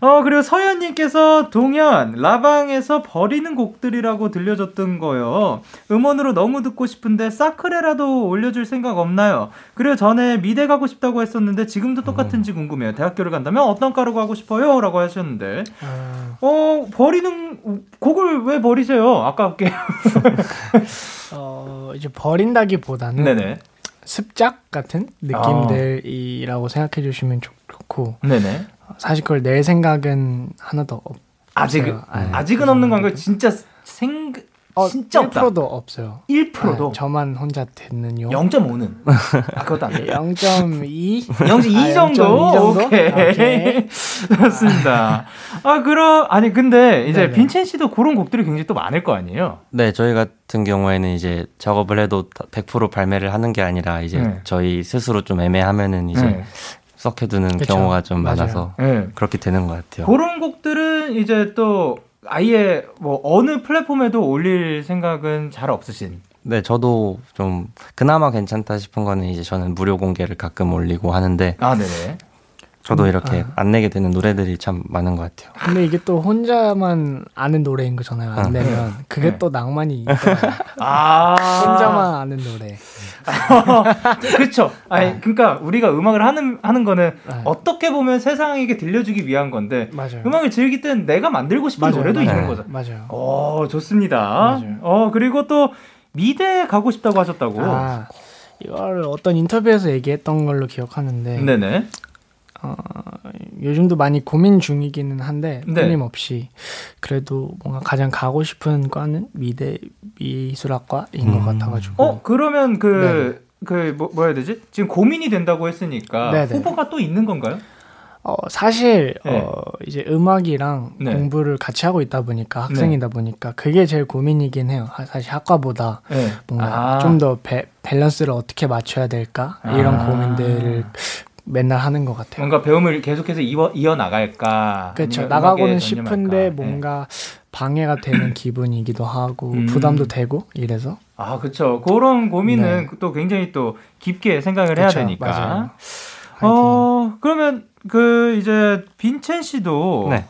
어, 그리고 서현님께서 동현, 라방에서 버리는 곡들이라고 들려줬던 거요. 음원으로 너무 듣고 싶은데, 사크레라도 올려줄 생각 없나요? 그리고 전에 미대 가고 싶다고 했었는데, 지금도 똑같은지 궁금해요. 대학교를 간다면 어떤 과로 가고 싶어요? 라고 하셨는데, 아, 어, 버리는, 곡을 왜 버리세요? 아깝게. [laughs] 어, 이제 버린다기보다는 네네. 습작 같은 느낌들이라고 생각해 주시면 좋, 고 네네. 사실 그걸 낼 생각은 하나도 없. 아직은, 없어요. 네. 아직은 없는 건가요? 진짜 생, 어, 진짜 없다. 1%도 없어요. 1%도. 네, 저만 혼자 용. 0.5는. 아, 그것도 안 돼요. 0.2? 0.2 아, 정도? 0.2 정도? 오케이. 오케이. 좋습니다. 아, 그럼, 아니, 근데 이제 네네. 빈첸 씨도 그런 곡들이 굉장히 또 많을 거 아니에요? 네, 저희 같은 경우에는 이제 작업을 해도 다- 100% 발매를 하는 게 아니라 이제 네. 저희 스스로 좀 애매하면은 이제 네. 썩혀두는 그쵸. 경우가 좀 맞아요. 많아서 네. 그렇게 되는 것 같아요. 그런 곡들은 이제 또 아예 뭐 어느 플랫폼에도 올릴 생각은 잘 없으신. 네, 저도 좀 그나마 괜찮다 싶은 거는 이제 저는 무료 공개를 가끔 올리고 하는데 아, 네네. 저도 이렇게 안 내게 되는 노래들이 참 많은 것 같아요. 근데 이게 또 혼자만 아는 노래인 거잖아요. 안 내면 그게 네. 또 낭만이. [laughs] 아. 혼자만 아는 노래. [laughs] 그렇죠. 아니, 그러니까 우리가 음악을 하는 하는 거는 네. 어떻게 보면 세상에게 들려주기 위한 건데 맞아요. 음악을 즐길 땐 내가 만들고 싶은 맞아요, 노래도 맞아요. 있는 거죠. 맞아요. 어, 좋습니다. 맞아요. 어, 그리고 또 미대 가고 싶다고 하셨다고. 아, 이걸 어떤 인터뷰에서 얘기했던 걸로 기억하는데 네네. 요즘도 많이 고민 중이기는 한데 네. 끊임없이 그래도 뭔가 가장 가고 싶은 과는 미대 미술학과인 것 같아가지고 어, 그러면 그, 그, 뭐, 뭐 해야 되지? 지금 고민이 된다고 했으니까 네네. 후보가 또 있는 건가요? 어, 사실 네. 어, 이제 음악이랑 네. 공부를 같이 하고 있다 보니까 학생이다 보니까 그게 제일 고민이긴 해요. 하- 사실 학과보다 네. 뭔가 아. 좀더 밸런스를 어떻게 맞춰야 될까 이런 아. 고민들을 맨날 하는 것 같아요. 뭔가 배움을 계속해서 이어, 이어 나갈까? 그렇죠. 아니면 나가고는 싶은데? 네. 뭔가 방해가 되는 기분이기도 하고 음. 부담도 되고 이래서 아, 그쵸. 그런 고민은 네. 또 굉장히 또 깊게 생각을 해야 그쵸, 되니까. 맞아요. 어, 그러면 그 이제 빈첸 씨도 네.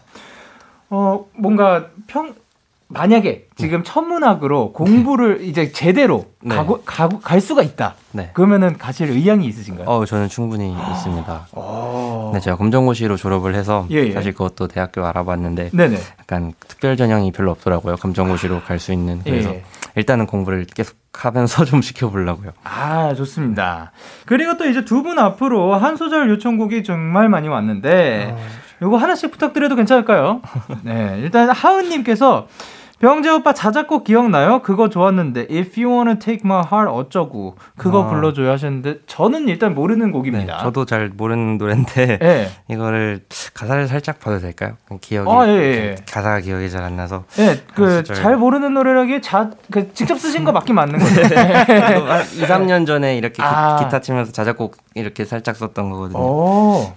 어, 뭔가 평 만약에 지금 천문학으로 공부를 이제 제대로 네. 가고, 가고 갈 수가 있다. 네. 그러면은 가실 의향이 있으신가요? 어, 저는 충분히 있습니다. [gasps] 어. 네, 제가 검정고시로 졸업을 해서 예, 예. 사실 그것도 대학교 알아봤는데 네네. 약간 특별 전형이 별로 없더라고요. 검정고시로 갈 수 있는. 그래서 예. 일단은 공부를 계속 하면서 [laughs] 좀 시켜보려고요. 아, 좋습니다. 그리고 또 이제 두 분 앞으로 한 소절 요청곡이 정말 많이 왔는데, 요거 하나씩 부탁드려도 괜찮을까요? [laughs] 네, 일단 하은님께서 병재 오빠 자작곡 기억나요? 그거 좋았는데 If You Wanna Take My Heart 어쩌고 그거 아. 불러줘야 하셨는데 저는 일단 모르는 네, 곡입니다. 저도 잘 모르는 노래인데 [laughs] 예. 이거를 가사를 살짝 봐도 될까요? 기억이 아, 예, 예. 가사가 기억이 잘 안 나서 네, 그 진짜요? 잘 모르는 노래라기 자, 그 직접 쓰신 거 맞긴 맞는 [laughs] [laughs] 한 2, 3년 전에 이렇게 기, 아. 기 타 치면서 자작곡 이렇게 살짝 썼던 거거든요. 오,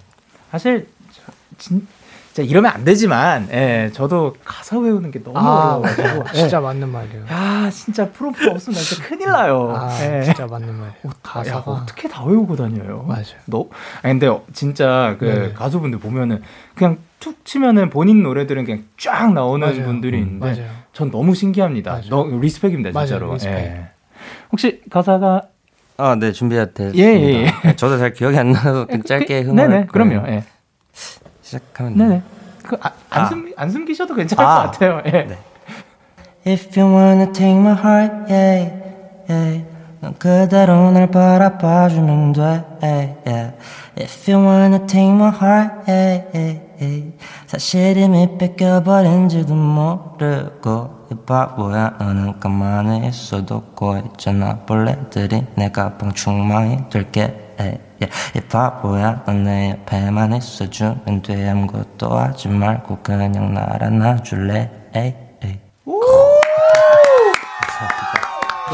사실 저- 진 짜 이러면 안 되지만, 예, 저도 가사 외우는 게 너무 아, 어려워가지고. 예. 진짜 맞는 말이에요. 야, 진짜 프롬프터가 없으면 나 진짜 큰일 나요. 아, 예. 진짜 맞는 말이에요. 야, 가사가 어떻게 다 외우고 다녀요? 맞아요. 너, 아니, 근데 어, 진짜 그 네네. 가수분들 보면은 그냥 툭 치면은 본인 노래들은 그냥 쫙 나오는 맞아요. 분들이 음, 있는데 맞아요. 전 너무 신기합니다. 맞아요. 너무 respect입니다, 맞아요, 진짜로. respect. 예. 혹시 가사가 아, 네, 준비가 됐습니다. 예, 예, 예. 저도 잘 기억이 안 나서 그냥 짧게 흥을 네네, 그럼요. 예. 시작하면. 네네. 그, 아, 안, 아. 숨, 안 숨기셔도 괜찮을 아. 것 같아요. 예. 네. If you wanna take my heart, yeah, yeah. 넌 그대로 날 바라봐주면 돼, yeah, yeah. If you wanna take my heart, yeah, yeah, yeah. 사실 이미 뺏겨버린지도 모르고 이 바보야 너는 가만히 있어도 꼬있잖아 벌레들이 내 가방 충망이 될게 yeah, yeah. 이 바보야 넌내 옆에만 있어주면 돼 아무것도 하지 말고 그냥 날 안아줄래 에이, 에이.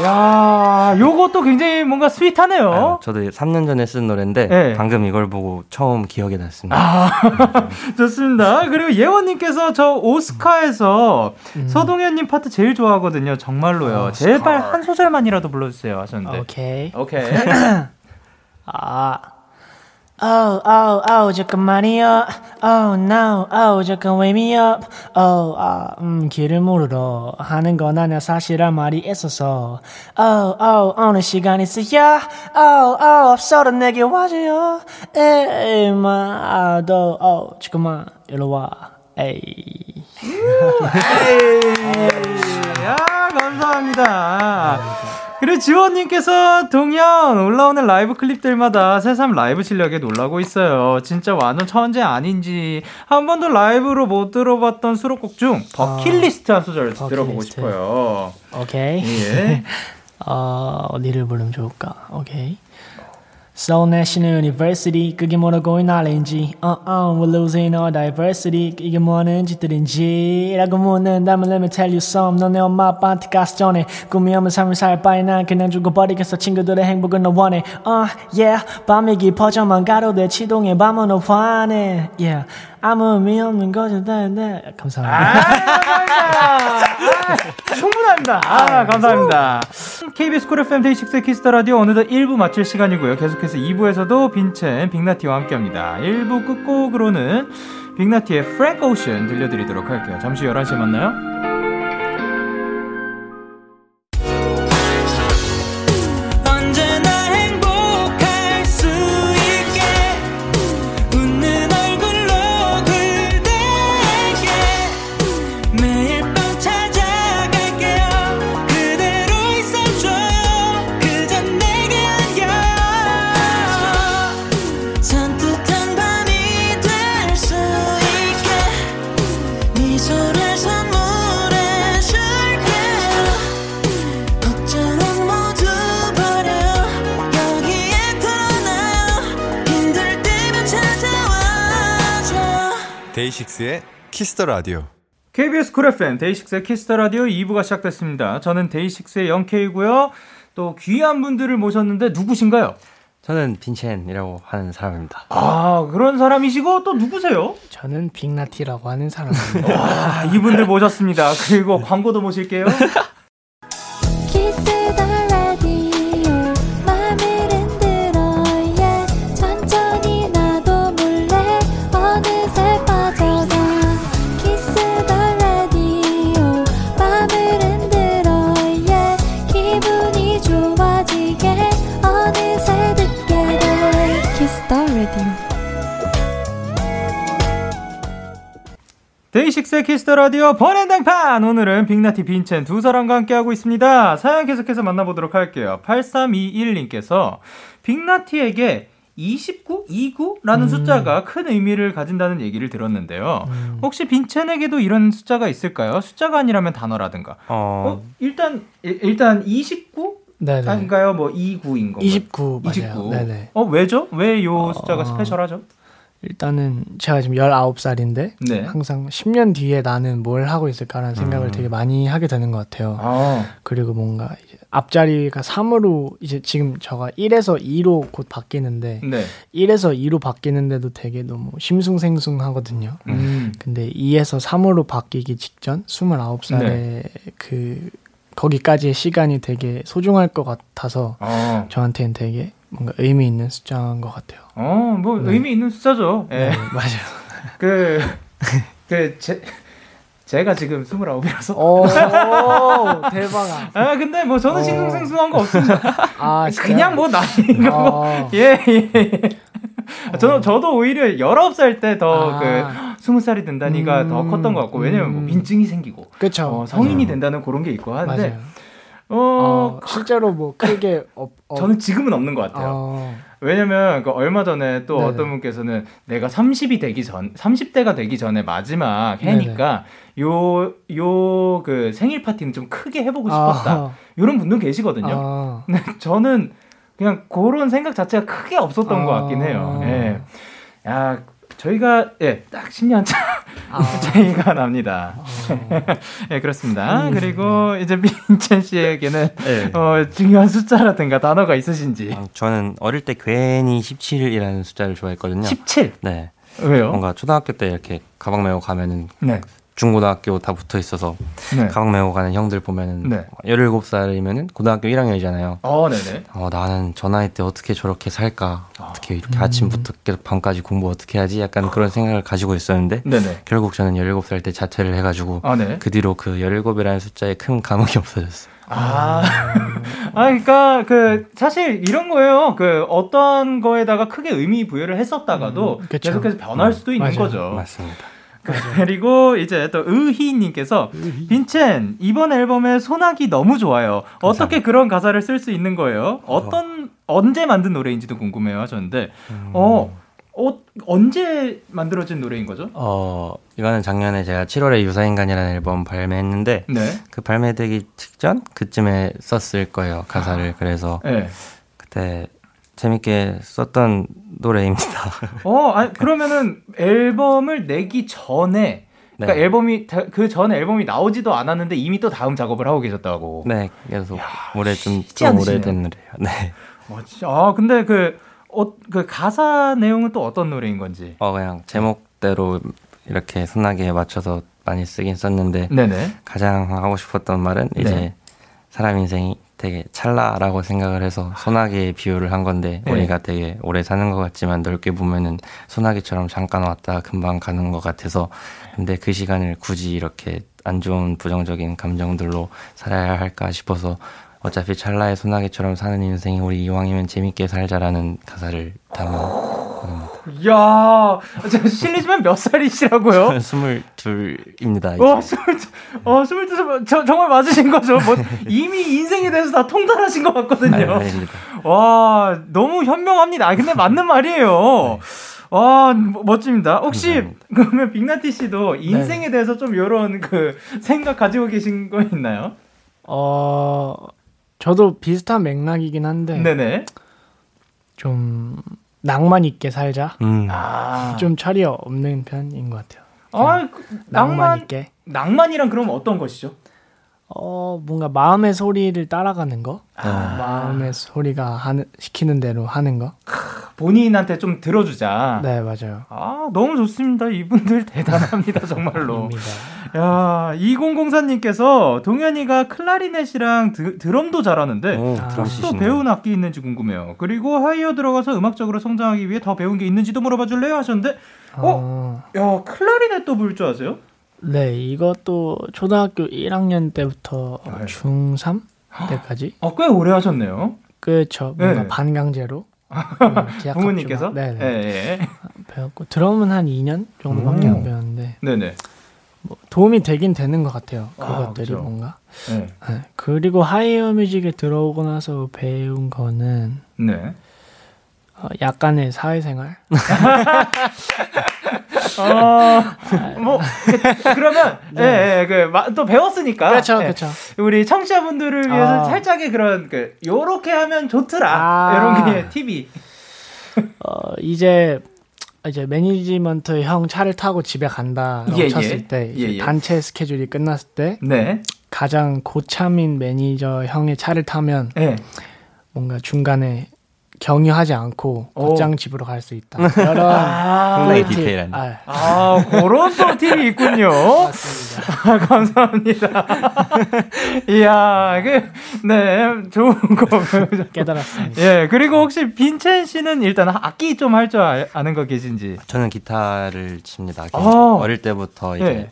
야, 요것도 굉장히 뭔가 스윗하네요. 아, 저도 3년 전에 쓴 노래인데 네. 방금 이걸 보고 처음 기억이 났습니다. 아, [laughs] 좋습니다. 그리고 예원님께서 저 오스카에서 서동현님 파트 제일 좋아하거든요. 정말로요. 제발 한 소절만이라도 불러주세요. 하셨는데. 오케이. 오케이. [laughs] 아. Oh, oh, oh, 잠깐만요. Oh, no, oh, 잠깐 wake me up. Oh, 아, 음, 길을 물으려 하는 건 아니야. 사실 할 말이 있어서. Oh, oh, 오늘 시간 있어요. Oh, oh, 없어도 내게 와줘요. 에이, 마, 도, oh, 잠깐만, 일로 와. 에이. 야, 감사합니다. 그리고 지원님께서 동현 올라오는 라이브 클립들마다 새삼 라이브 실력에 놀라고 있어요. 진짜 완전 천재 아닌지 한 번도 라이브로 못 들어봤던 수록곡 중 버킷리스트 한 소절 들어보고 버킷리스트. 싶어요. 오케이. 예. [laughs] 어, 어디를 부르면 좋을까? 오케이. Seoul National University 그게 뭐라고 이 나라인지. uh, uh, We're losing our diversity. 이게 뭐하는 짓들인지. 라고 묻는다면 Let me tell you some. 너네 엄마 아빠한테 가서 전해. 꿈이 없는 삶을 살 바에 난 그냥 죽어버리겠어. 친구들의 행복은 너 원해. uh, yeah. 밤이 깊어져만 가로대 치동에 밤은 너 화내 yeah 아무 의미 없는 거죠 네, 네. 감사합니다 아, 충분합니다. 아, 감사합니다. KBS 쿨 FM 데이식스 키스 더 라디오 어느덧 1부 마칠 시간이고요. 계속해서 2부에서도 빈첸 빅나티와 함께 합니다. 1부 끝곡으로는 빅나티의 프랭크 오션 들려드리도록 할게요. 잠시 11시에 만나요. 키스 더 라디오. KBS 쿨 FM 데이식스의 키스 더 라디오 2부가 시작됐습니다. 저는 데이식스의 영케이고요. 또 귀한 분들을 모셨는데 누구신가요? 저는 빈첸이라고 하는 사람입니다. 아, 그런 사람이시고 또 누구세요? 저는 빅나티라고 하는 사람입니다 아, 이분들 모셨습니다. 그리고 광고도 모실게요. [laughs] 데이식스의 키스 더 라디오 본인등판 오늘은 빅나티 빈첸 두 사람과 함께하고 있습니다. 사연 계속해서 만나보도록 할게요. 8321님께서 빅나티에게 29, 29라는 음. 숫자가 큰 의미를 가진다는 얘기를 들었는데요. 혹시 빈첸에게도 이런 숫자가 있을까요? 숫자가 아니라면 단어라든가. 어, 어, 일단 일- 일단 29? 네네. 아닌가요? 뭐 29인 건가요? 29 맞아요. 29. 네네. 어, 왜죠? 왜 요 숫자가 어, special하죠? 일단은 제가 지금 19살인데 네. 항상 10년 뒤에 나는 뭘 하고 있을까라는 생각을 되게 많이 하게 되는 것 같아요. 아, 그리고 뭔가 앞자리가 3으로 이제 지금 저가 1에서 2로 곧 바뀌는데 네. 1에서 2로 바뀌는데도 되게 너무 심숭생숭하거든요. 음. 근데 2에서 3으로 바뀌기 직전 29살에 네. 그 거기까지의 시간이 되게 소중할 것 같아서 어. 저한테는 되게 뭔가 의미 있는 숫자인 것 같아요. 어, 뭐 의미 있는 숫자죠. 예. 네, [laughs] 맞아요. 그, 그, 제, 제가 지금 29이라서. 오, 대박. 아, 근데 뭐 저는 어. 싱숭생숭한 거 없습니다. [laughs] 아, 그냥 뭐 나이인 거. 어. 예, 예. 예. 저는, 저도 오히려 19살 때더 아. 그, 20살이 된다니가 음. 더 컸던 것 같고, 왜냐면 뭐 음. 민증이 생기고, 그쵸. 어, 성인이 맞아요. 된다는 그런 게 있고 하는데, 맞아요. 어, 어, 실제로 뭐 크게 어, 어, [laughs] 저는 지금은 없는 것 같아요. 어, 왜냐면 그 얼마 전에 또 네네. 어떤 분께서는 내가 30이 되기 전 30대가 되기 전에 마지막 해니까 요 요 그 생일 파티는 좀 크게 해보고 싶었다 아, 이런 분도 계시거든요. 아, 근데 저는 그냥 그런 생각 자체가 크게 없었던 아. 것 같긴 해요. 예. 야 저희가 예딱 10년 차 아. [laughs] 차이가 납니다. [laughs] 예 그렇습니다. 음, 그리고 이제 민첸 씨에게는 네. 어, 중요한 숫자라든가 단어가 있으신지 어, 저는 어릴 때 괜히 17이라는 숫자를 좋아했거든요. 17 네. 왜요? 뭔가 초등학교 때 이렇게 가방 메고 가면은 네. 중고등학교 다 붙어 있어서 네. 가방 메고 가는 형들 보면은 네. 17살이면은 고등학교 1학년이잖아요. 어, 네네. 어, 나는 저 나이 때 어떻게 저렇게 살까? 어떻게 이렇게 음. 아침부터 계속 밤까지 공부 어떻게 하지? 약간 그런 생각을 가지고 있었는데 네네. 결국 저는 17살 때 자퇴를 해 가지고 아, 네. 그 뒤로 그 17이라는 숫자에 큰 감흥이 [laughs] 없어졌어요. 아, [laughs] 아, 그러니까 그 사실 이런 거예요. 그 어떤 거에다가 크게 의미 부여를 했었다가도 음, 그쵸. 계속해서 변할 수도 있는 맞아요. 거죠. 맞습니다. 그리고 이제 또 의희님께서 빈첸 이번 앨범의 소나기 너무 좋아요. 어떻게 그런 가사를 쓸 수 있는 거예요? 어떤 언제 만든 노래인지도 궁금해요 하셨는데 어, 어 언제 만들어진 노래인 거죠? 어, 이거는 작년에 제가 7월에 유사인간이라는 앨범 발매했는데 네. 그 발매되기 직전 그쯤에 썼을 거예요 가사를 그래서 네. 그때 재밌게 썼던 노래입니다. 어, 아니, 그러면은 앨범을 내기 전에 그러니까 네. 앨범이 그 전 앨범이 나오지도 않았는데 이미 또 다음 작업을 하고 계셨다고. 네, 그래서 올해 좀, 좀. 오래된 노래예요. 네, 어, 진짜. 아, 근데 그, 어, 그 가사 내용은 또 어떤 노래인 건지. 어 그냥 제목대로 이렇게 순하게 맞춰서 많이 쓰긴 썼는데 네네. 가장 하고 싶었던 말은 네. 이제 사람 인생이 되게 찰나라고 생각을 해서 소나기에 비유를 한 건데 네. 우리가 되게 오래 사는 것 같지만 넓게 보면은 소나기처럼 잠깐 왔다 금방 가는 것 같아서 근데 그 시간을 굳이 이렇게 안 좋은 부정적인 감정들로 살아야 할까 싶어서 어차피 찰나의 소나기처럼 사는 인생이 우리 이왕이면 재밌게 살자라는 가사를 담은 곡입니다. 이야, 저 실례지만 몇 살이시라고요? 저는 22입니다. 와, 스물, 어, 스물두 살, 저, 정말 맞으신 거죠? 뭐, 이미 인생에 대해서 다 통달하신 것 같거든요. 아닙니다. 와, 너무 현명합니다. 아, 근데 맞는 말이에요. 와, 뭐- 멋집니다. 혹시, 감사합니다. 그러면 빅나티 씨도 인생에 대해서 좀 이런 그 생각 가지고 계신 거 있나요? 어, 저도 비슷한 맥락이긴 한데 네네. 좀 낭만 있게 살자. 음. 아, 좀 철이 없는 편인 것 같아요. 아, 그 낭만, 낭만, 있게. 낭만이란 그럼 어떤 것이죠? 어, 뭔가 마음의 소리를 따라가는 거. 아. 마음의 소리가 하는 시키는 대로 하는 거. 본인한테 좀 들어주자. 네, 맞아요. 아, 너무 좋습니다. 이분들 [laughs] 대단합니다, 정말로. 입니다. 야, 2004님께서 동현이가 클라리넷이랑 드, 드럼도 잘하는데 오, 또. 배운 악기 있는지 궁금해요. 그리고 하이어 들어가서 음악적으로 성장하기 위해 더 배운 게 있는지도 물어봐 줄래요? 하셨는데 어? 어, 야, 클라리넷도 불 줄 아세요? 네, 이것도 초등학교 1학년 때부터 네. 중3 때까지. 어, 꽤 오래 하셨네요. 그렇죠. 뭔가 네. 반강제로. [laughs] 어, 기하급수만- 부모님께서? 네, 네. 예, 예. 배웠고 드럼은 한 2년 정도밖에 오. 안 배웠는데 네네. 뭐 도움이 되긴 되는 것 같아요. 아, 그것들이 그죠. 뭔가. 네. 네. 그리고 하이어 뮤직에 들어오고 나서 배운 거는 네. 어, 약간의 사회생활. [laughs] 어, 뭐, 그, 그러면, [laughs] 예, 예, 그, 마- 또 배웠으니까. 그렇죠, 예, 그렇죠. 우리 청취자분들을 위해서 아. 살짝의 그런, 그, 요렇게 하면 좋더라. 아. 이런 게 팁이. [laughs] 어, 이제 이제 매니지먼트 형 차를 타고 집에 간다라고 예, 예. 쳤을 때 예, 예. 단체 스케줄이 끝났을 때 네. 가장 고참인 매니저 형의 차를 타면 예. 뭔가 중간에 경유하지 않고 오. 곧장 집으로 갈 수 있다. [laughs] 이런 아. 디테일한. 아, 아, 그런 또 팁이 있군요. 맞습니다. 아, [laughs] 감사합니다. [laughs] 이야, 그, 네, 좋은 거 깨달았습니다. 예, 그리고 혹시 빈첸 씨는 일단 악기 좀 할 줄 아는 거 계신지? 저는 기타를 칩니다. 어. 어릴 때부터 이제 예.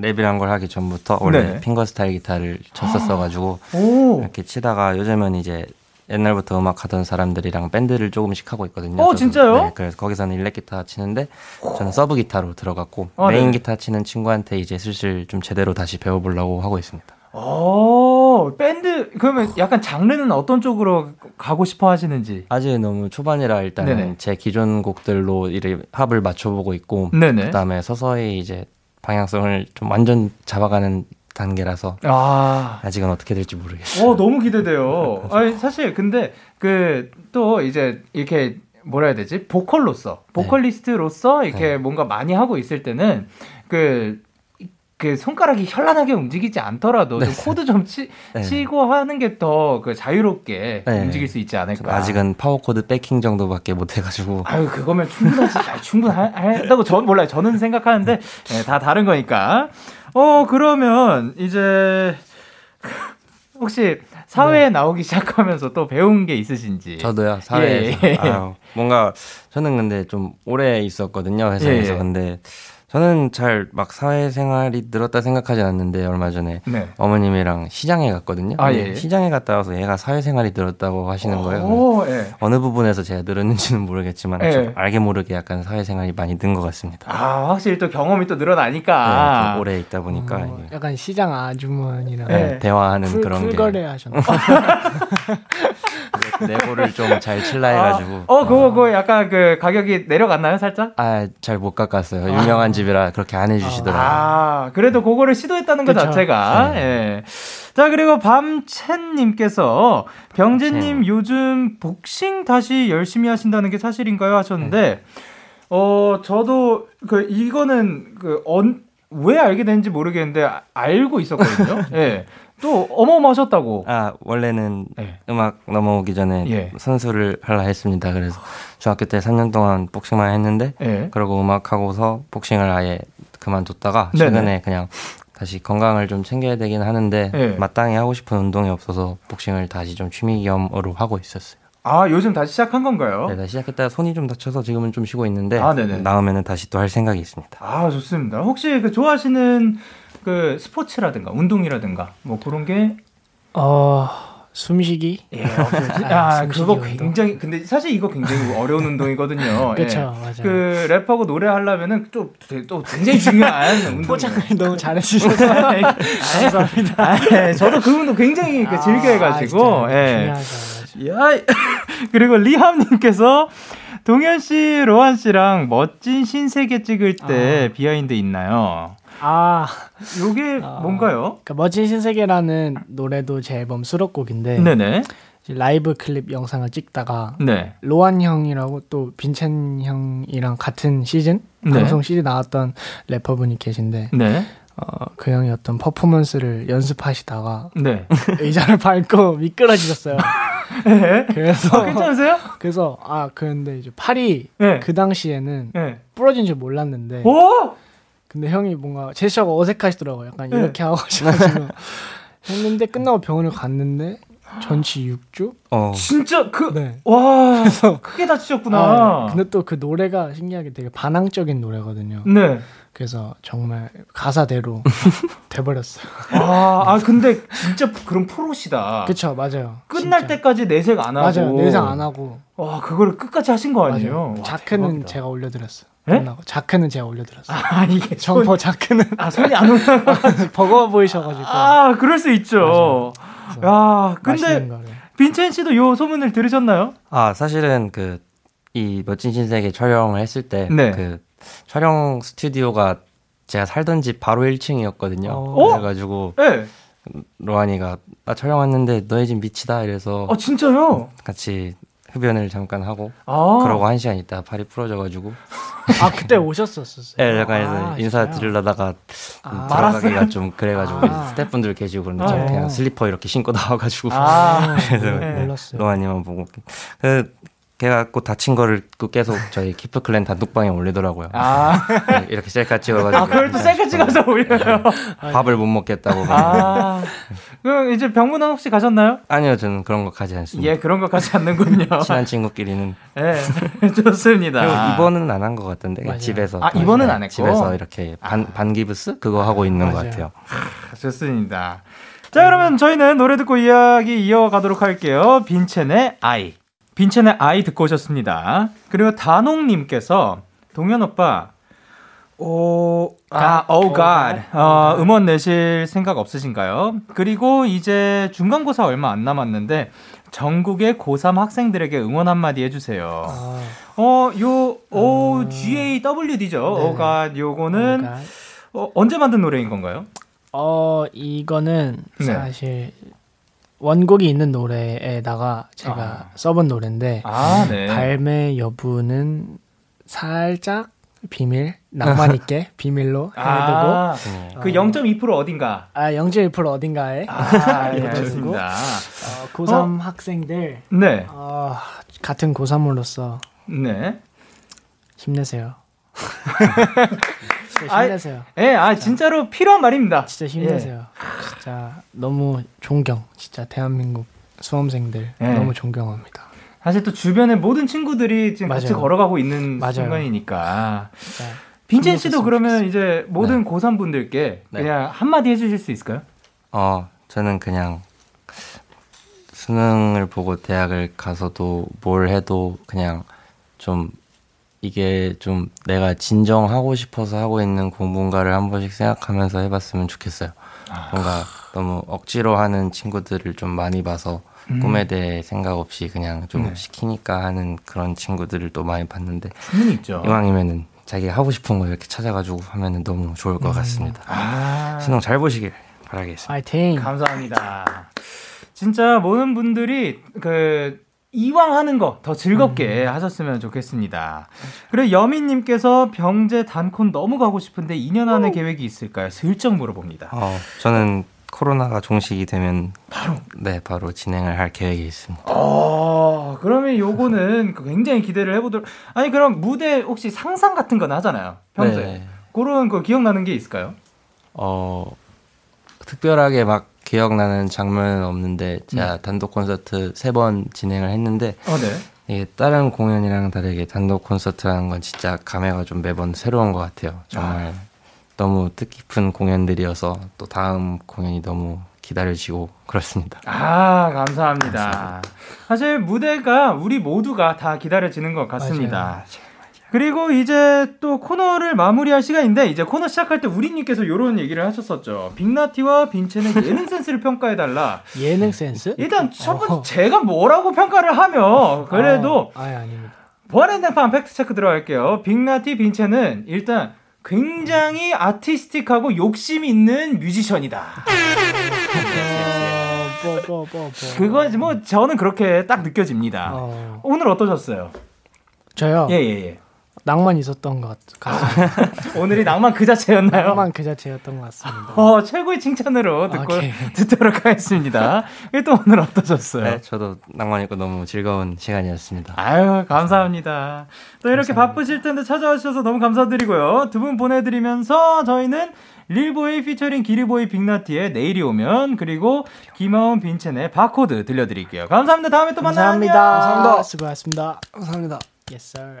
랩이란 걸 하기 전부터 원래 네. finger style 기타를 쳤었어가지고 오. 이렇게 치다가 요즘은 이제 옛날부터 음악 하던 사람들이랑 밴드를 조금씩 하고 있거든요. 어. 진짜요? 네, 그래서 거기서는 일렉 기타 치는데 저는 sub 기타로 들어갔고 아, 메인 네. 기타 치는 친구한테 이제 슬슬 좀 제대로 다시 배워보려고 하고 있습니다. 오, 밴드, 그러면 약간 장르는 어떤 쪽으로 가고 싶어 하시는지? 아직 너무 초반이라 네네. 제 기존 곡들로 합을 맞춰보고 있고 네네. 그다음에 서서히 이제 방향성을 좀 완전 잡아가는 단계라서 아. 아직은 어떻게 될지 모르겠어요. 어, 너무 기대돼요. [laughs] 아니, 사실, 근데, 그, 또, 이제, 이렇게, 뭐라 해야 되지? 보컬로서, 보컬리스트로서, 이렇게 네. 뭔가 많이 하고 있을 때는, 그, 그 손가락이 현란하게 움직이지 않더라도 좀 네. 코드 좀 치, [laughs] 네. 치고 하는 게 더 그 자유롭게 네. 움직일 수 있지 않을까. 아직은 power chord backing 정도밖에 못 해가지고 [laughs] 아유 그거면 충분하지 아, 충분하다고 전 몰라요 저는 생각하는데 네, 다 다른 거니까 어 그러면 이제 [laughs] 혹시 사회에 나오기 시작하면서 또 배운 게 있으신지 저도요 사회에서 예, 예. 아유, 뭔가 저는 근데 좀 오래 있었거든요 회사에서 예, 예. 근데 저는 잘 막 사회생활이 늘었다 생각하지 않는데 얼마 전에 네. 어머님이랑 시장에 갔거든요. 아, 예. 시장에 갔다 와서 얘가 사회생활이 늘었다고 하시는 거예요. 오, 예. 어느 부분에서 제가 늘었는지는 모르겠지만 예. 좀 알게 모르게 약간 사회생활이 많이 는 것 같습니다. 아 확실히 또 경험이 또 네, 늘어나니까 좀 오래 있다 보니까 어, 약간 시장 아주머니랑 네, 네. 대화하는 풀, 그런 풀거래 게 하셨나? [laughs] [laughs] 내고를 좀 잘 칠라 해가지고 어 그거 그거 약간 그 가격이 내려갔나요 살짝? 아 잘 못 깎았어요. 유명한 집이라 그렇게 안 해주시더라고요. 아, 그래도 그거를 시도했다는 것 그쵸. 자체가. 예. 자, 그리고 밤첸님께서 병재님 첸. 요즘 복싱 다시 열심히 하신다는 게 사실인가요? 하셨는데, 어, 저도 그, 이거는 그, 언, 왜 알게 됐는지 모르겠는데, 아- 알고 있었거든요. [laughs] 예. 또 어마어마하셨다고. 아 원래는 예. 음악 넘어오기 전에 예. 선수를 하려 했습니다. 그래서 중학교 때 3년 동안 복싱만 했는데 예. 그러고 음악 하고서 복싱을 아예 그만뒀다가 네네. 최근에 그냥 다시 건강을 좀 챙겨야 되긴 하는데 예. 마땅히 하고 싶은 운동이 없어서 복싱을 다시 좀 취미 겸으로 하고 있었어요. 아, 요즘 다시 시작한 건가요? 네, 다시 시작했다가 손이 좀 다쳐서 지금은 좀 쉬고 있는데 아, 네네. 나오면은 다시 또 할 생각이 있습니다. 아, 좋습니다. 혹시 그 좋아하시는 그 스포츠라든가 운동이라든가 뭐 그런 게 어 숨쉬기. 예. [laughs] 아, 아, 그거 운동. 굉장히 근데 사실 이거 굉장히 어려운 운동이거든요. [laughs] 그쵸, 예. 맞아요. 그 랩하고 노래 하려면은 또, 또 굉장히 중요한 [laughs] 운동. 포장을 너무 잘해주셔서 감사합니다. 아, 예, 저도 그 운동 굉장히 그 즐겨 해가지고. 아, 예. 중요하죠. 야, 그리고 리함님께서 동현 씨, 로한 씨랑 멋진 신세계 찍을 때 비하인드 있나요? 아, 요게 아. 뭔가요? 그 멋진 신세계라는 노래도 제 앨범 수록곡인데 네네. 라이브 클립 영상을 찍다가 네. 로한 형이라고 또 빈첸 형이랑 같은 시즌 네. 방송 시즌 나왔던 래퍼분이 계신데 네. 어, 그 형이 어떤 퍼포먼스를 연습하시다가 네. [laughs] 의자를 밟고 미끄러지셨어요. [laughs] 네. 그래서 아, 괜찮으세요? 그래서 아 그런데 이제 팔이 네. 그 당시에는 네. 부러진 줄 몰랐는데 오! 근데 형이 뭔가 제스처가 어색하시더라고요. 약간 네. 이렇게 하고 하셔가지고 했는데 끝나고 병원을 갔는데 전치 6주? 어, 진짜 그, 네. 와, 크게 다치셨구나. 아, 근데 또 그 노래가 신기하게 되게 반항적인 노래거든요. 네. 그래서 정말 가사대로 [laughs] 돼버렸어요. 아, 아, 근데 진짜 그런 프로시다. 그쵸, 맞아요. 끝날 진짜. 때까지 내색 안 하고. 맞아요. 내상 안 하고. 와, 그거를 끝까지 하신 거 아니에요? 맞아요. 와, 자크는 대박이다. 제가 올려드렸어요. 예? 끝나고 자크는 제가 올려드렸어요. 아, 이게 점퍼 자크는 아, 손이 안 올라가. [laughs] 버거워 보이셔가지고 아, 그럴 수 있죠. 야, 근데 맛있는 거를. 빈첸 씨도 요 소문을 들으셨나요? 아 사실은 그 이 멋진 신세계 촬영을 했을 때그 네. 촬영 스튜디오가 제가 살던 집 바로 1층이었거든요. 어? 그래가지고 네. 로한이가 나 촬영 왔는데 너희 집 밑이다 이래서 아, 진짜요? 같이 흡연을 잠깐 하고 아. 그러고 한 시간 있다 팔이 부러져가지고 아 그때 오셨었어요. 예, [laughs] 약간 아, 인사? 드리려다가 아. 들어가기가 좀 그래가지고 아. 스태프분들 계시고 그런데 아, 저 네. 그냥 슬리퍼 이렇게 신고 나와가지고 아. [laughs] 그래서 네. 몰랐어요. 로한이만 보고 그 걔가 꼭 다친 거를 또 계속 저희 키프 클랜 단독방에 올리더라고요. 아, 네, 이렇게 셀카 찍어가지고 아 그걸 또 셀카 찍어서 올려요. 밥을 못 먹겠다고. 막. 아, 그럼 이제 병문안 혹시 가셨나요? 아니요, 저는 그런 거 가지 않습니다. 예, 그런 거 가지 않는군요. [laughs] 친한 친구끼리는 예, [laughs] 좋습니다. 그리고 입원은 안 한 것 같은데 맞아요. 집에서 아, 입원은 안 했고? 집에서 이렇게 반 반기부스 그거 하고 있는 것 맞아요. 같아요. 좋습니다. 자, 그러면 저희는 노래 듣고 이야기 이어가도록 할게요. 빈첸의 아이. 빈첸의 아이 듣고 오셨습니다. 그리고 다농님께서 동현 오빠, 오, 아, oh God. 어, 음원 내실 생각 없으신가요? 그리고 이제 중간고사 얼마 안 남았는데 전국의 고3 학생들에게 응원 한마디 해주세요. 아, 어, 요, OGAWD죠. 네네. oh God. 요거는 뭔가- 어, 언제 만든 노래인 건가요? 어 이거는 네. 사실 원곡이 있는 노래에다가 제가 아. 써본 노래인데 아, 네. 발매 여부는 살짝 비밀 낭만 있게 [laughs] 비밀로 해두고 아, 네. 그0.2% 어딘가. 아 0.1% 어딘가에 아, [laughs] 예, 좋습니다. 어, 고3 학생들 네, 어, 같은 고3으로서 네. 힘내세요. [laughs] 진짜 아이, 힘내세요. 예, 아, 진짜로 필요한 말입니다. 진짜 힘내세요. 진짜 너무 존경. 진짜 대한민국 수험생들 예. 너무 존경합니다. 사실 또 주변에 모든 친구들이 지금 같이 맞아요. 걸어가고 있는 맞아요. 순간이니까. 진짜 빈첸 씨도 그러면 이제 모든 고3 분들께 네. 그냥 한마디 해주실 수 있을까요? 어, 저는 그냥 수능을 보고 대학을 가서도 뭘 해도 그냥 좀 이게 좀 내가 진정하고 싶어서 하고 있는 공부인가를 한 번씩 생각하면서 해봤으면 좋겠어요. 뭔가 너무 억지로 하는 친구들을 좀 많이 봐서 꿈에 대해 생각 없이 그냥 좀 네. 시키니까 하는 그런 친구들을 또 많이 봤는데. 이왕이면은 자기가 하고 싶은 거 이렇게 찾아가지고 하면은 너무 좋을 것 같습니다. 아, 수능 잘 보시길 바라겠습니다. 파이팅. 감사합니다. 진짜 모든 분들이 그 이왕 하는 거 더 즐겁게 하셨으면 좋겠습니다. 그리고 여민님께서 병재 단콘 너무 가고 싶은데 2년 안에 계획이 있을까요? 슬쩍 물어봅니다. 어, 저는 코로나가 종식이 되면 바로 네 바로 진행을 할 계획이 있습니다. 어, 그러면 요거는 [laughs] 굉장히 기대를 해보도록. 아니 그럼 무대 혹시 상상 같은 건 하잖아요. 평소에 네. 그런 거 기억나는 게 있을까요? 어 특별하게 막 기억나는 장면은 없는데 제가 단독 콘서트 세 번 진행을 했는데 어, 네. 이게 다른 공연이랑 다르게 단독 콘서트라는 건 진짜 감회가 좀 매번 새로운 것 같아요. 정말 너무 뜻깊은 공연들이어서 또 다음 공연이 너무 기다려지고 그렇습니다. 아, 감사합니다. 사실 무대가 우리 모두가 다 기다려지는 것 같습니다. 그리고 이제 또 코너를 마무리할 시간인데 이제 코너 시작할 때 우리님께서 이런 얘기를 하셨었죠. 빅나티와 빈첸의 [laughs] 예능 센스를 평가해 달라. 예능 센스? 일단 첫 번째 어. 제가 뭐라고 평가를 하며 그래도 아, 아예 아닙니다. 본인등판 fact check 들어갈게요. 빅나티 빈첸은 일단 굉장히 artistic하고 욕심 있는 뮤지션이다. 어, 뭐, 뭐, 뭐, 뭐. 그거 뭐 저는 그렇게 딱 느껴집니다. 어, 오늘 어떠셨어요? 저요. 예, 예, 예. 낭만 있었던 것 같습니다. [laughs] 오늘이 낭만 그 자체였나요? 낭만 그 자체였던 것 같습니다. 어, 최고의 칭찬으로 듣고, 오케이. 듣도록 하겠습니다. 또 오늘 어떠셨어요? 네, 저도 낭만 있고 너무 즐거운 시간이었습니다. 아유, 감사합니다. 또 이렇게 바쁘실 텐데 찾아와 주셔서 너무 감사드리고요. 두 분 보내드리면서 저희는 릴보이 피처링 기리보이 빅나티의 내일이 오면 그리고 김하온 빈첸의 바코드 들려드릴게요. 감사합니다. 다음에 또 만나요. 감사합니다. 감사합니다. 수고하셨습니다. 감사합니다. Yes, sir.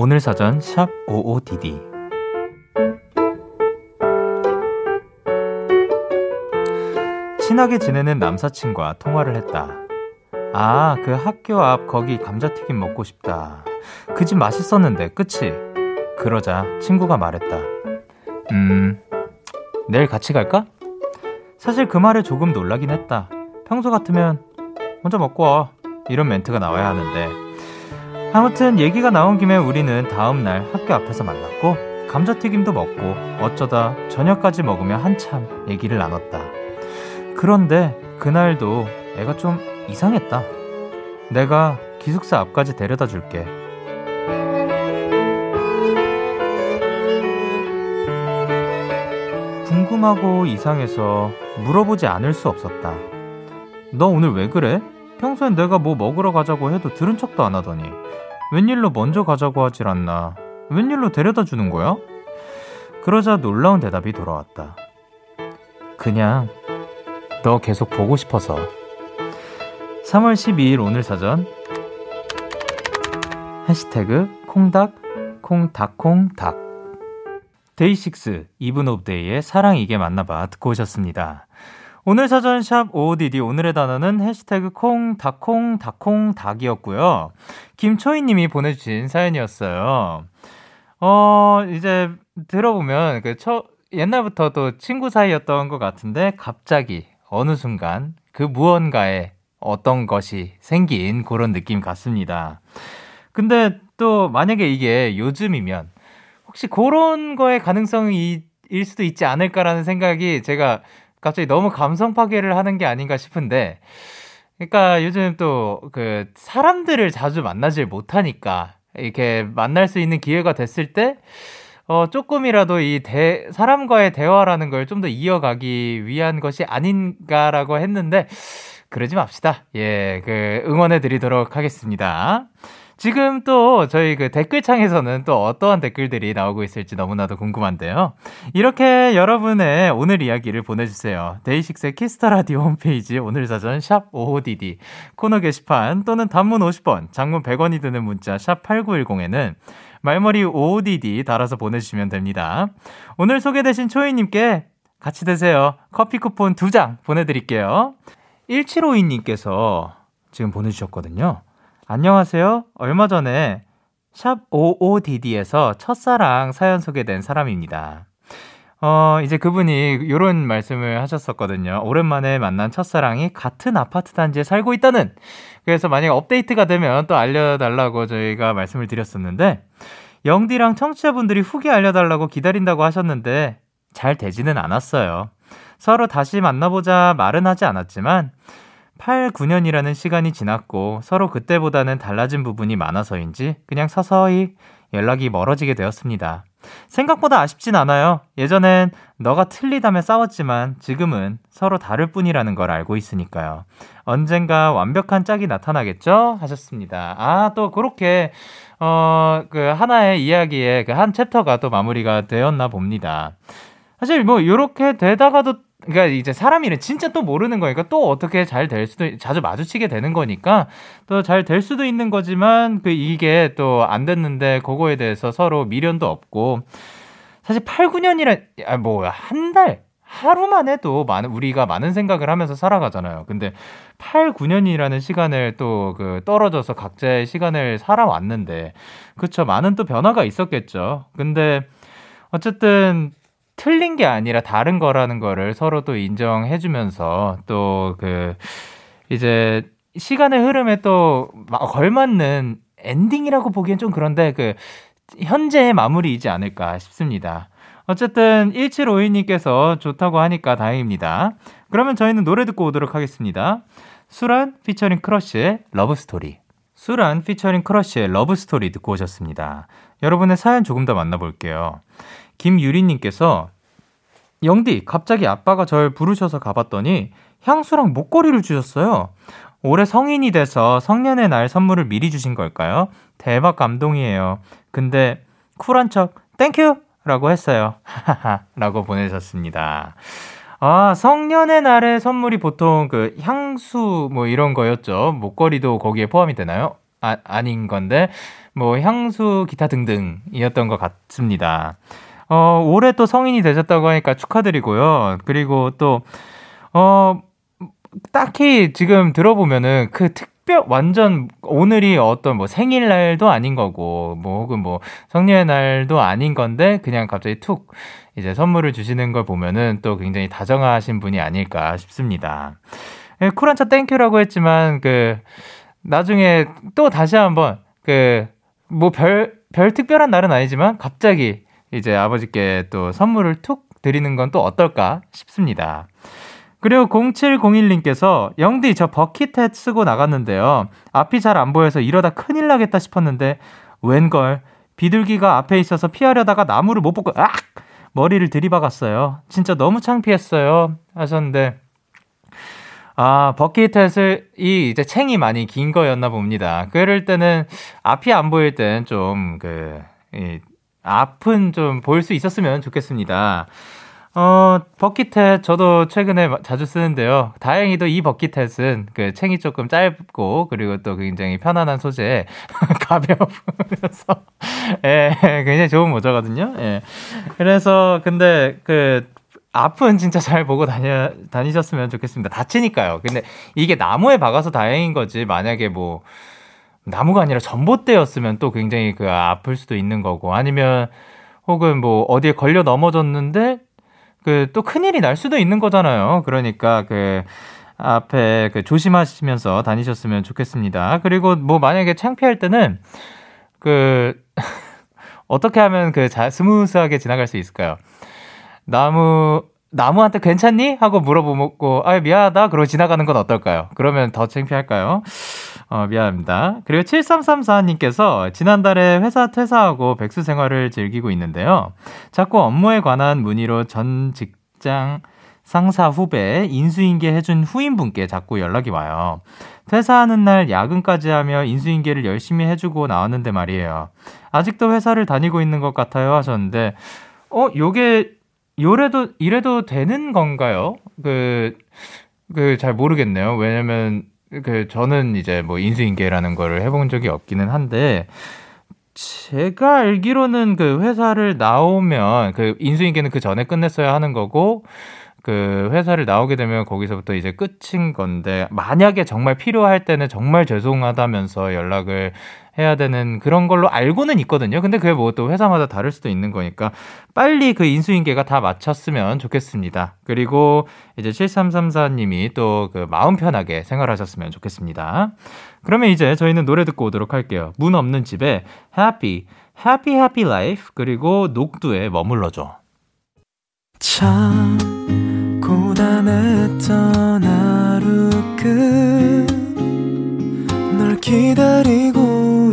오늘 사전 샵 OODD 친하게 지내는 남사친과 통화를 했다. 아, 그 학교 앞 거기 감자튀김 먹고 싶다. 그 집 맛있었는데, 그치? 그러자 친구가 말했다. 음, 내일 같이 갈까? 사실 그 말에 조금 놀라긴 했다. 평소 같으면 먼저 먹고 와. 이런 멘트가 나와야 하는데. 아무튼 얘기가 나온 김에 우리는 다음날 학교 앞에서 만났고, 감자튀김도 먹고, 어쩌다 저녁까지 먹으며 한참 얘기를 나눴다. 그런데 그날도 애가 좀 이상했다. 내가 기숙사 앞까지 데려다 줄게. 궁금하고 이상해서 물어보지 않을 수 없었다. 너 오늘 왜 그래? 평소엔 내가 뭐 먹으러 가자고 해도 들은 척도 안 하더니 웬일로 먼저 가자고 하질 않나? 웬일로 데려다 주는 거야? 그러자 놀라운 대답이 돌아왔다. 그냥 너 계속 보고 싶어서. 3월 12일 오늘 사전 해시태그 콩닥 콩닥콩닥 데이식스 이븐 오브 데이의 사랑 이게 맞나봐 듣고 오셨습니다. 오늘 사전 샵 OODD 오늘의 단어는 해시태그 콩닥콩닥콩닥이었고요. 김초희 님이 보내주신 사연이었어요. 어, 이제 들어보면 그 첫, 옛날부터 또 친구 사이였던 것 같은데 갑자기 어느 순간 그 무언가에 어떤 것이 생긴 그런 느낌 같습니다. 근데 또 만약에 이게 요즘이면 혹시 그런 거의 가능성이 일 수도 있지 않을까라는 생각이 제가 갑자기 너무 감성 파괴를 하는 게 아닌가 싶은데 그러니까 요즘 또 그 사람들을 자주 만나질 못하니까 이렇게 만날 수 있는 기회가 됐을 때 어, 조금이라도 이 대, 사람과의 대화라는 걸 좀 더 이어가기 위한 것이 아닌가라고 했는데, 그러지 맙시다. 예, 그, 응원해 드리도록 하겠습니다. 지금 또 저희 그 댓글창에서는 또 어떠한 댓글들이 나오고 있을지 너무나도 궁금한데요. 이렇게 여러분의 오늘 이야기를 보내주세요. 데이식스의 키스 더 라디오 홈페이지 오늘 사전 샵 OODD 코너 게시판 또는 단문 50원, 장문 100원이 드는 문자 샵 8910에는 말머리 OODD 달아서 보내주시면 됩니다. 오늘 소개되신 초이님께 같이 드세요. 커피 쿠폰 2장 보내드릴게요. 1752님께서 지금 보내주셨거든요. 안녕하세요. 얼마 전에 샵 55DD에서 첫사랑 사연 소개된 사람입니다. 어, 이제 그분이 이런 말씀을 하셨었거든요. 오랜만에 만난 첫사랑이 같은 아파트 단지에 살고 있다는. 그래서 만약 업데이트가 되면 또 알려달라고 저희가 말씀을 드렸었는데, 영디랑 청취자분들이 후기 알려달라고 기다린다고 하셨는데, 잘 되지는 않았어요. 서로 다시 만나보자 말은 하지 않았지만, 8, 9년이라는 시간이 지났고, 서로 그때보다는 달라진 부분이 많아서인지, 그냥 서서히 연락이 멀어지게 되었습니다. 생각보다 아쉽진 않아요. 예전엔 너가 틀리다며 싸웠지만 지금은 서로 다를 뿐이라는 걸 알고 있으니까요. 언젠가 완벽한 짝이 나타나겠죠? 하셨습니다. 아, 또 그렇게, 어, 그 하나의 이야기에 그한 챕터가 또 마무리가 되었나 봅니다. 사실 뭐, 요렇게 되다가도 그러니까 이제 사람 일은 진짜 또 모르는 거니까 또 어떻게 잘 될 수도 자주 마주치게 되는 거니까 또 잘 될 수도 있는 거지만 그 이게 또 안 됐는데 그거에 대해서 서로 미련도 없고 사실 8, 9년이라 아, 뭐한 달 하루만 해도 많은 우리가 많은 생각을 하면서 살아가잖아요. 근데 8, 9년이라는 시간을 또 그 떨어져서 각자의 시간을 살아왔는데 그쵸 많은 또 변화가 있었겠죠. 근데 어쨌든 틀린 게 아니라 다른 거라는 거를 서로 또 인정해주면서 또 그 이제 시간의 흐름에 또 걸맞는 엔딩이라고 보기엔 좀 그런데 그 현재의 마무리이지 않을까 싶습니다. 어쨌든 1752님께서 좋다고 하니까 다행입니다. 그러면 저희는 노래 듣고 오도록 하겠습니다. 수란 피처링 크러쉬의 Love Story. 수란 피처링 크러쉬의 Love Story 듣고 오셨습니다. 여러분의 사연 조금 더 만나볼게요. 김유리님께서 영디 갑자기 아빠가 절 부르셔서 가봤더니 향수랑 목걸이를 주셨어요. 올해 성인이 돼서 성년의 날 선물을 미리 주신 걸까요? 대박 감동이에요. 근데 쿨한 척 thank you 라고 했어요. 라고 보내셨습니다. 아, 성년의 날에 선물이 보통 그 향수 뭐 이런 거였죠. 목걸이도 거기에 포함이 되나요? 아, 아닌 건데, 뭐 향수, 기타 등등이었던 것 같습니다. 어, 올해 또 성인이 되셨다고 하니까 축하드리고요. 그리고 또, 어, 딱히 지금 들어보면은 그 특별, 완전 오늘이 어떤 뭐 생일날도 아닌 거고, 뭐 혹은 뭐 성년의 날도 아닌 건데, 그냥 갑자기 툭 이제 선물을 주시는 걸 보면은 또 굉장히 다정하신 분이 아닐까 싶습니다. 예, 쿨한 척 thank you라고 했지만, 그, 나중에 또 다시 한번 그, 뭐 별, 별 특별한 날은 아니지만 갑자기 이제 아버지께 또 선물을 툭 드리는 건 또 어떨까 싶습니다. 그리고 0701님께서 영디 저 bucket hat 쓰고 나갔는데요. 앞이 잘 안 보여서 이러다 큰일 나겠다 싶었는데 웬걸 비둘기가 앞에 있어서 피하려다가 나무를 못 보고 악 머리를 들이박았어요. 진짜 너무 창피했어요. 하셨는데 아, 버킷햇을, 이, 이제 챙이 많이 긴 거였나 봅니다. 그럴 때는, 앞이 안 보일 땐 좀, 그, 이, 앞은 좀 보일 수 있었으면 좋겠습니다. 어, 버킷햇 저도 최근에 자주 쓰는데요. 다행히도 이 버킷햇은 그 챙이 조금 짧고 그리고 또 굉장히 편안한 소재 [laughs] 가벼워서 예, 굉장히 좋은 모자거든요. 예. 그래서 근데 그 앞은 진짜 잘 보고 다녀, 다니셨으면 좋겠습니다. 다치니까요. 근데 이게 나무에 박아서 다행인 거지. 만약에 뭐, 나무가 아니라 전봇대였으면 또 굉장히 그 아플 수도 있는 거고. 아니면, 혹은 뭐, 어디에 걸려 넘어졌는데, 그 또 큰일이 날 수도 있는 거잖아요. 그러니까 그, 앞에 그 조심하시면서 다니셨으면 좋겠습니다. 그리고 뭐, 만약에 창피할 때는, 그, [laughs] 어떻게 하면 그 자, 스무스하게 지나갈 수 있을까요? 나무 나무한테 괜찮니? 하고 물어보고 아 미안하다 그러고 지나가는 건 어떨까요? 그러면 더 창피할까요? 어 미안합니다. 그리고 7334님께서 지난달에 회사 퇴사하고 백수 생활을 즐기고 있는데요. 자꾸 업무에 관한 문의로 전 직장 상사 후배 인수인계 해준 후임분께 자꾸 연락이 와요. 퇴사하는 날 야근까지 하며 인수인계를 열심히 해주고 나왔는데 말이에요. 아직도 회사를 다니고 있는 것 같아요 하셨는데 어 요게 요래도 이래도 되는 건가요? 그 그 잘 모르겠네요. 왜냐면 그 저는 이제 뭐 인수인계라는 거를 해본 적이 없기는 한데 제가 알기로는 그 회사를 나오면 그 인수인계는 그 전에 끝냈어야 하는 거고 그 회사를 나오게 되면 거기서부터 이제 끝인 건데 만약에 정말 필요할 때는 정말 죄송하다면서 연락을 해야 되는 그런 걸로 알고는 있거든요. 근데 그게 뭐 또 회사마다 다를 수도 있는 거니까 빨리 그 인수인계가 다 마쳤으면 좋겠습니다. 그리고 이제 7334님이 또 그 마음 편하게 생활하셨으면 좋겠습니다. 그러면 이제 저희는 노래 듣고 오도록 할게요. 문 없는 집에 Happy, Happy Happy Life 그리고 녹두에 머물러줘. 참 고단했던 하루 끝 널 기다리고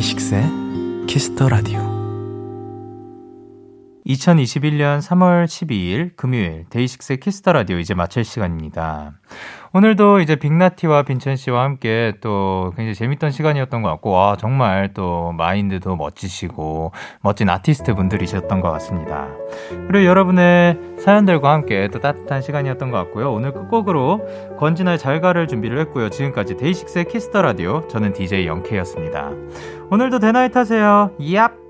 데이식스의 키스터 라디오 2021년 3월 12일 금요일 데이식스의 키스 더 라디오 이제 마칠 시간입니다. 오늘도 이제 빅나티와 빈첸 씨와 함께 또 굉장히 재밌던 시간이었던 것 같고, 와, 정말 또 마인드도 멋지시고, 멋진 아티스트 분들이셨던 것 같습니다. 그리고 여러분의 사연들과 함께 또 따뜻한 시간이었던 것 같고요. 오늘 끝곡으로 권진아의 잘가를 준비를 했고요. 지금까지 데이식스의 키스 더 라디오, 저는 DJ 영케이였습니다. 오늘도 데나잇 하세요. 얍!